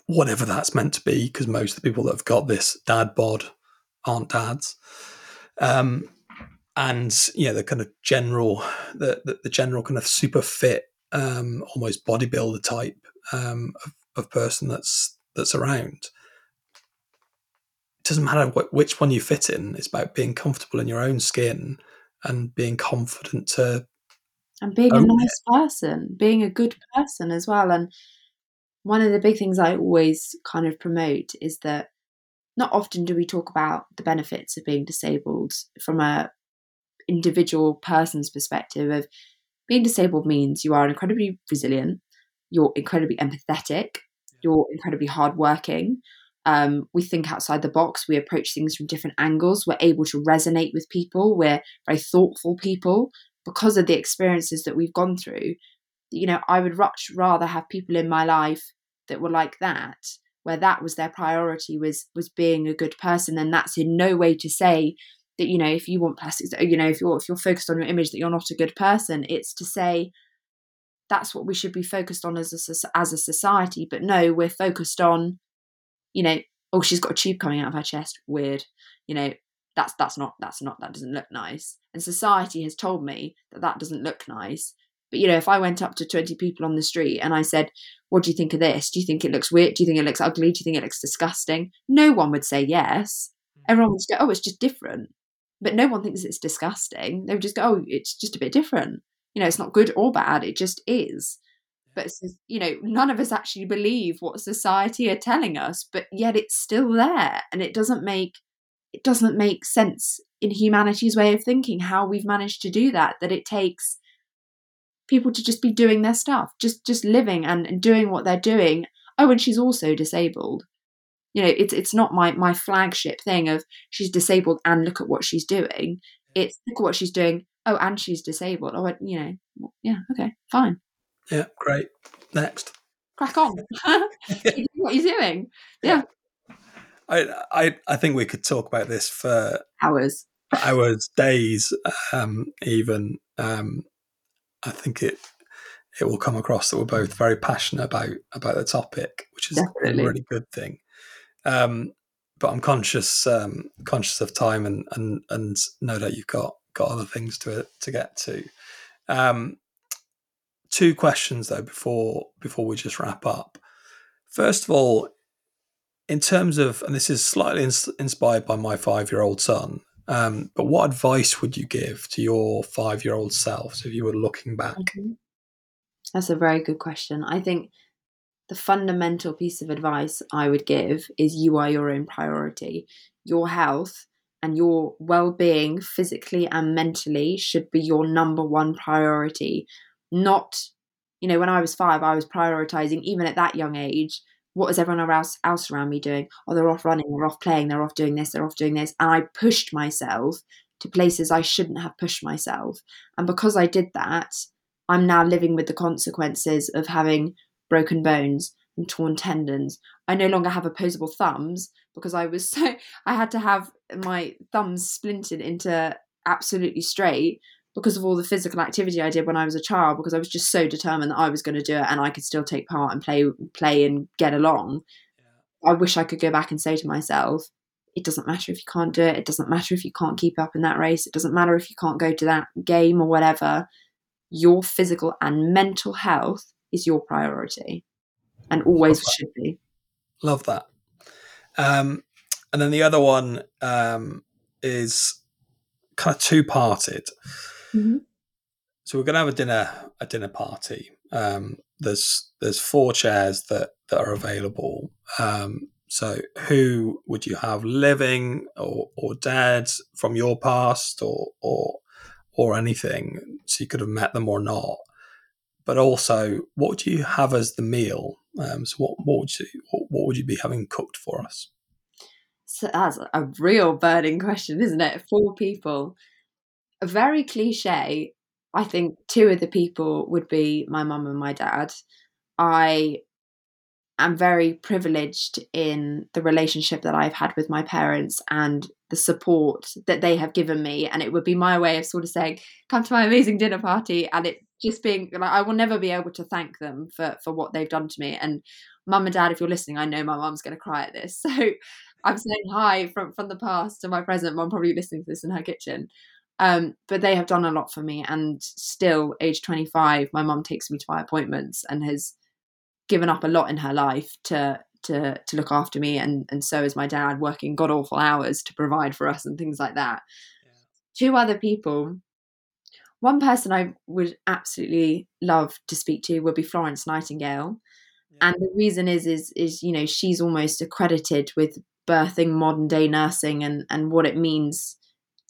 whatever that's meant to be, because most of the people that have got this dad bod aren't dads. Um, and yeah, the kind of general, the the, the general kind of super fit, um, almost bodybuilder type um, of, of person that's that's around. It doesn't matter wh- which one you fit in; it's about being comfortable in your own skin and being confident to and being a nice it. person, being a good person as well. And one of the big things I always kind of promote is that not often do we talk about the benefits of being disabled from a individual person's perspective of being disabled means you are incredibly resilient, you're incredibly empathetic, you're incredibly hardworking. Um, we think outside the box, we approach things from different angles, we're able to resonate with people, we're very thoughtful people because of the experiences that we've gone through. You know, I would much rather have people in my life that were like that where that was their priority was was being a good person and that's in no way to say that you know if you want plastic you know if you're if you're focused on your image that you're not a good person. It's to say that's what we should be focused on as a as a society. But no we're focused on you know oh she's got a tube coming out of her chest. Weird. You know that's that's not that's not that doesn't look nice. And society has told me that that doesn't look nice. But you know if i went up to 20 people on the street and i said what do you think of this? Do you think it looks weird? Do you think it looks ugly? Do you think it looks disgusting? No one would say yes. Hmm. everyone would go oh it's just different but no one thinks it's disgusting. They would just go, oh, it's just a bit different. You know, it's not good or bad. It just is. But you know, none of us actually believe what society are telling us, but yet it's still there, and it doesn't make it doesn't make sense in humanity's way of thinking how we've managed to do that. That it takes people to just be doing their stuff, just just living and, and doing what they're doing. Oh, and she's also disabled you know it's it's not my my flagship thing of she's disabled and look at what she's doing. It's look at what she's doing. Oh and she's disabled. Oh you know yeah okay fine. Yeah great. Next. Crack on. [LAUGHS] [LAUGHS] What you're doing. Yeah. I, I I think we could talk about this for hours. hours, days, um, even. Um, I think it it will come across that we're both very passionate about about the topic, which is Definitely. a really good thing. Um, but I'm conscious um, conscious of time, and and and know that you've got got other things to to get to. Um, two questions though before before we just wrap up. First of all, in terms of, and this is slightly ins- inspired by my five year old son, um, but what advice would you give to your five year old self if you were looking back? That's a very good question. I think the fundamental piece of advice I would give is you are your own priority. Your health and your well being, physically and mentally, should be your number one priority. Not, you know, when I was five, I was prioritizing, even at that young age, what is everyone else, else around me doing? Oh, they're off running, they're off playing, they're off doing this, they're off doing this. And I pushed myself to places I shouldn't have pushed myself. And because I did that, I'm now living with the consequences of having broken bones and torn tendons. I no longer have opposable thumbs because I was [LAUGHS] so I had to have my thumbs splintered into absolutely straight because of all the physical activity I did when I was a child because I was just so determined that I was going to do it and I could still take part and play play and get along. Yeah. I wish I could go back and say to myself, it doesn't matter if you can't do it. It doesn't matter if you can't keep up in that race. It doesn't matter if you can't go to that game or whatever. Your physical and mental health is your priority and always should be. Love that. Um, and then the other one um, is kind of two parted. Mhm. So we're going to have a dinner a dinner party. Um, there's there's four chairs that that are available. Um, so who would you have living or or dead from your past or or or anything? So you could have met them or not. But also, what do you have as the meal? Um, so what what would you what, what would you be having cooked for us? So that's a real burning question, isn't it? Four people. A very cliche. I think two of the people would be my mum and my dad. I am very privileged in the relationship that I've had with my parents and the support that they have given me. And it would be my way of sort of saying, come to my amazing dinner party. And it just being like, I will never be able to thank them for, for what they've done to me. And mum and dad, if you're listening, I know my mum's going to cry at this. [LAUGHS] So I'm saying hi from, from the past to my present. Mum probably listening to this in her kitchen. Um, but they have done a lot for me. And still, age 25, my mum takes me to my appointments and has given up a lot in her life to to to look after me and and so is my dad working god awful hours to provide for us and things like that two other people one person i would absolutely love to speak to would be florence nightingale. And the reason is is is you know she's almost accredited with birthing modern day nursing and and what it means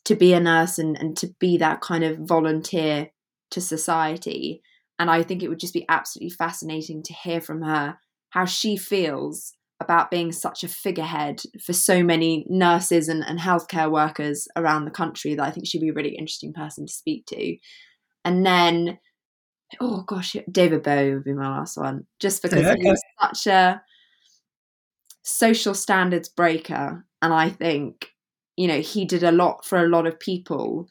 to be a nurse and and to be that kind of volunteer to society. And I think it would just be absolutely fascinating to hear from her how she feels about being such a figurehead for so many nurses and, and healthcare workers around the country that I think she'd be a really interesting person to speak to. And then, oh gosh, David Bowie would be my last one, just because Yeah, he's such a social standards breaker. And I think, you know, he did a lot for a lot of people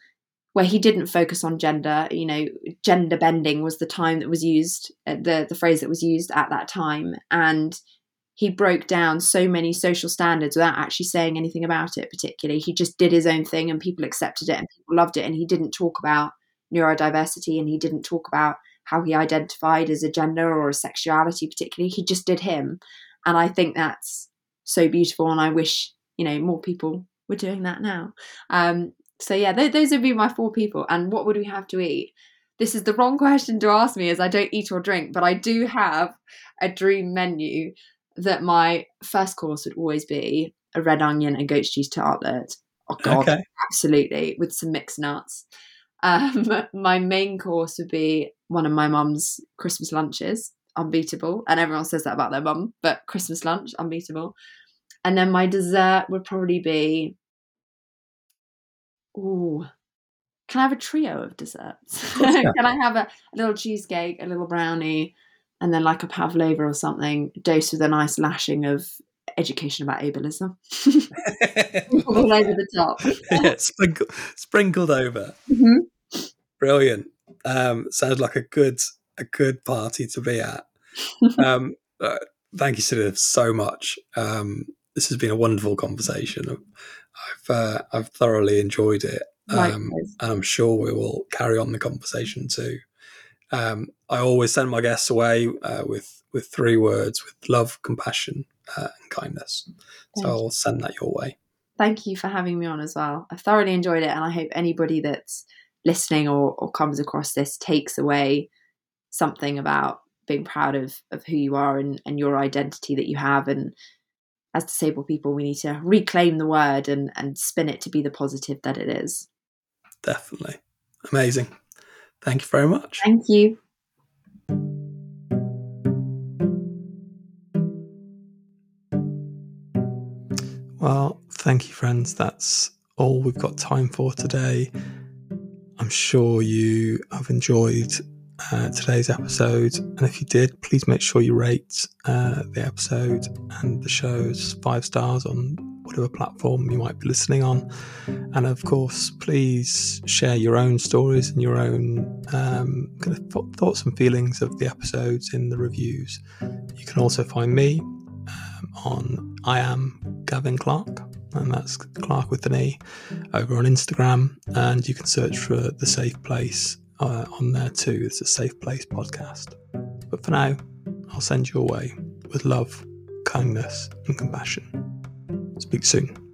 where he didn't focus on gender you know gender bending was the time that was used uh, the the phrase that was used at that time and he broke down so many social standards without actually saying anything about it particularly he just did his own thing and people accepted it and people loved it and he didn't talk about neurodiversity and he didn't talk about how he identified as a gender or a sexuality particularly he just did him and i think that's so beautiful and i wish you know more people were doing that now um, so yeah, th- those would be my four people. And what would we have to eat? This is the wrong [LAUGHS] question to ask me, as I don't eat or drink, but I do have a dream menu that my first course would always be a red onion and goat's cheese tartlet. Oh god, Okay. absolutely, with some mixed nuts. Um, [LAUGHS] my main course would be one of my mum's Christmas lunches, unbeatable, and everyone says that about their mum, but Christmas lunch, unbeatable. And then my dessert would probably be Ooh. Can I have a trio of desserts? can. [LAUGHS] can I have a, a little cheesecake, a little brownie, and then like a pavlova or something, dosed with a nice lashing of education about ableism [LAUGHS] [LAUGHS] all over the top. yeah, sprinkled, sprinkled over. Mhm. Brilliant. Um, sounds like a good a good party to be at. [LAUGHS] Um, uh, thank you, Celia, so much. Um, this has been a wonderful conversation. I've uh, I've thoroughly enjoyed it, um, and I'm sure we will carry on the conversation too. Um, I always send my guests away uh, with with three words: with love, compassion, uh, and kindness. Thank so I'll send that your way. Thank you for having me on as well. I've thoroughly enjoyed it, and I hope anybody that's listening or, or comes across this takes away something about being proud of, of who you are and, and your identity that you have. And as disabled people, we need to reclaim the word and, and spin it to be the positive that it is. Definitely amazing. Thank you very much. Thank you. Well, thank you, friends. That's all we've got time for today. I'm sure you have enjoyed uh, today's episode. And if you did, please make sure you rate uh, the episode and the show's five stars on whatever platform you might be listening on. And of course, please share your own stories and your own um, kind of th- thoughts and feelings of the episodes in the reviews. You can also find me um, on I am Gavin Clark, and that's Clark with an E, over on Instagram. And you can search for The Safe Place uh, on there too. It's a Safe Place podcast. But for now, I'll send you away with love, kindness, and compassion. Speak soon.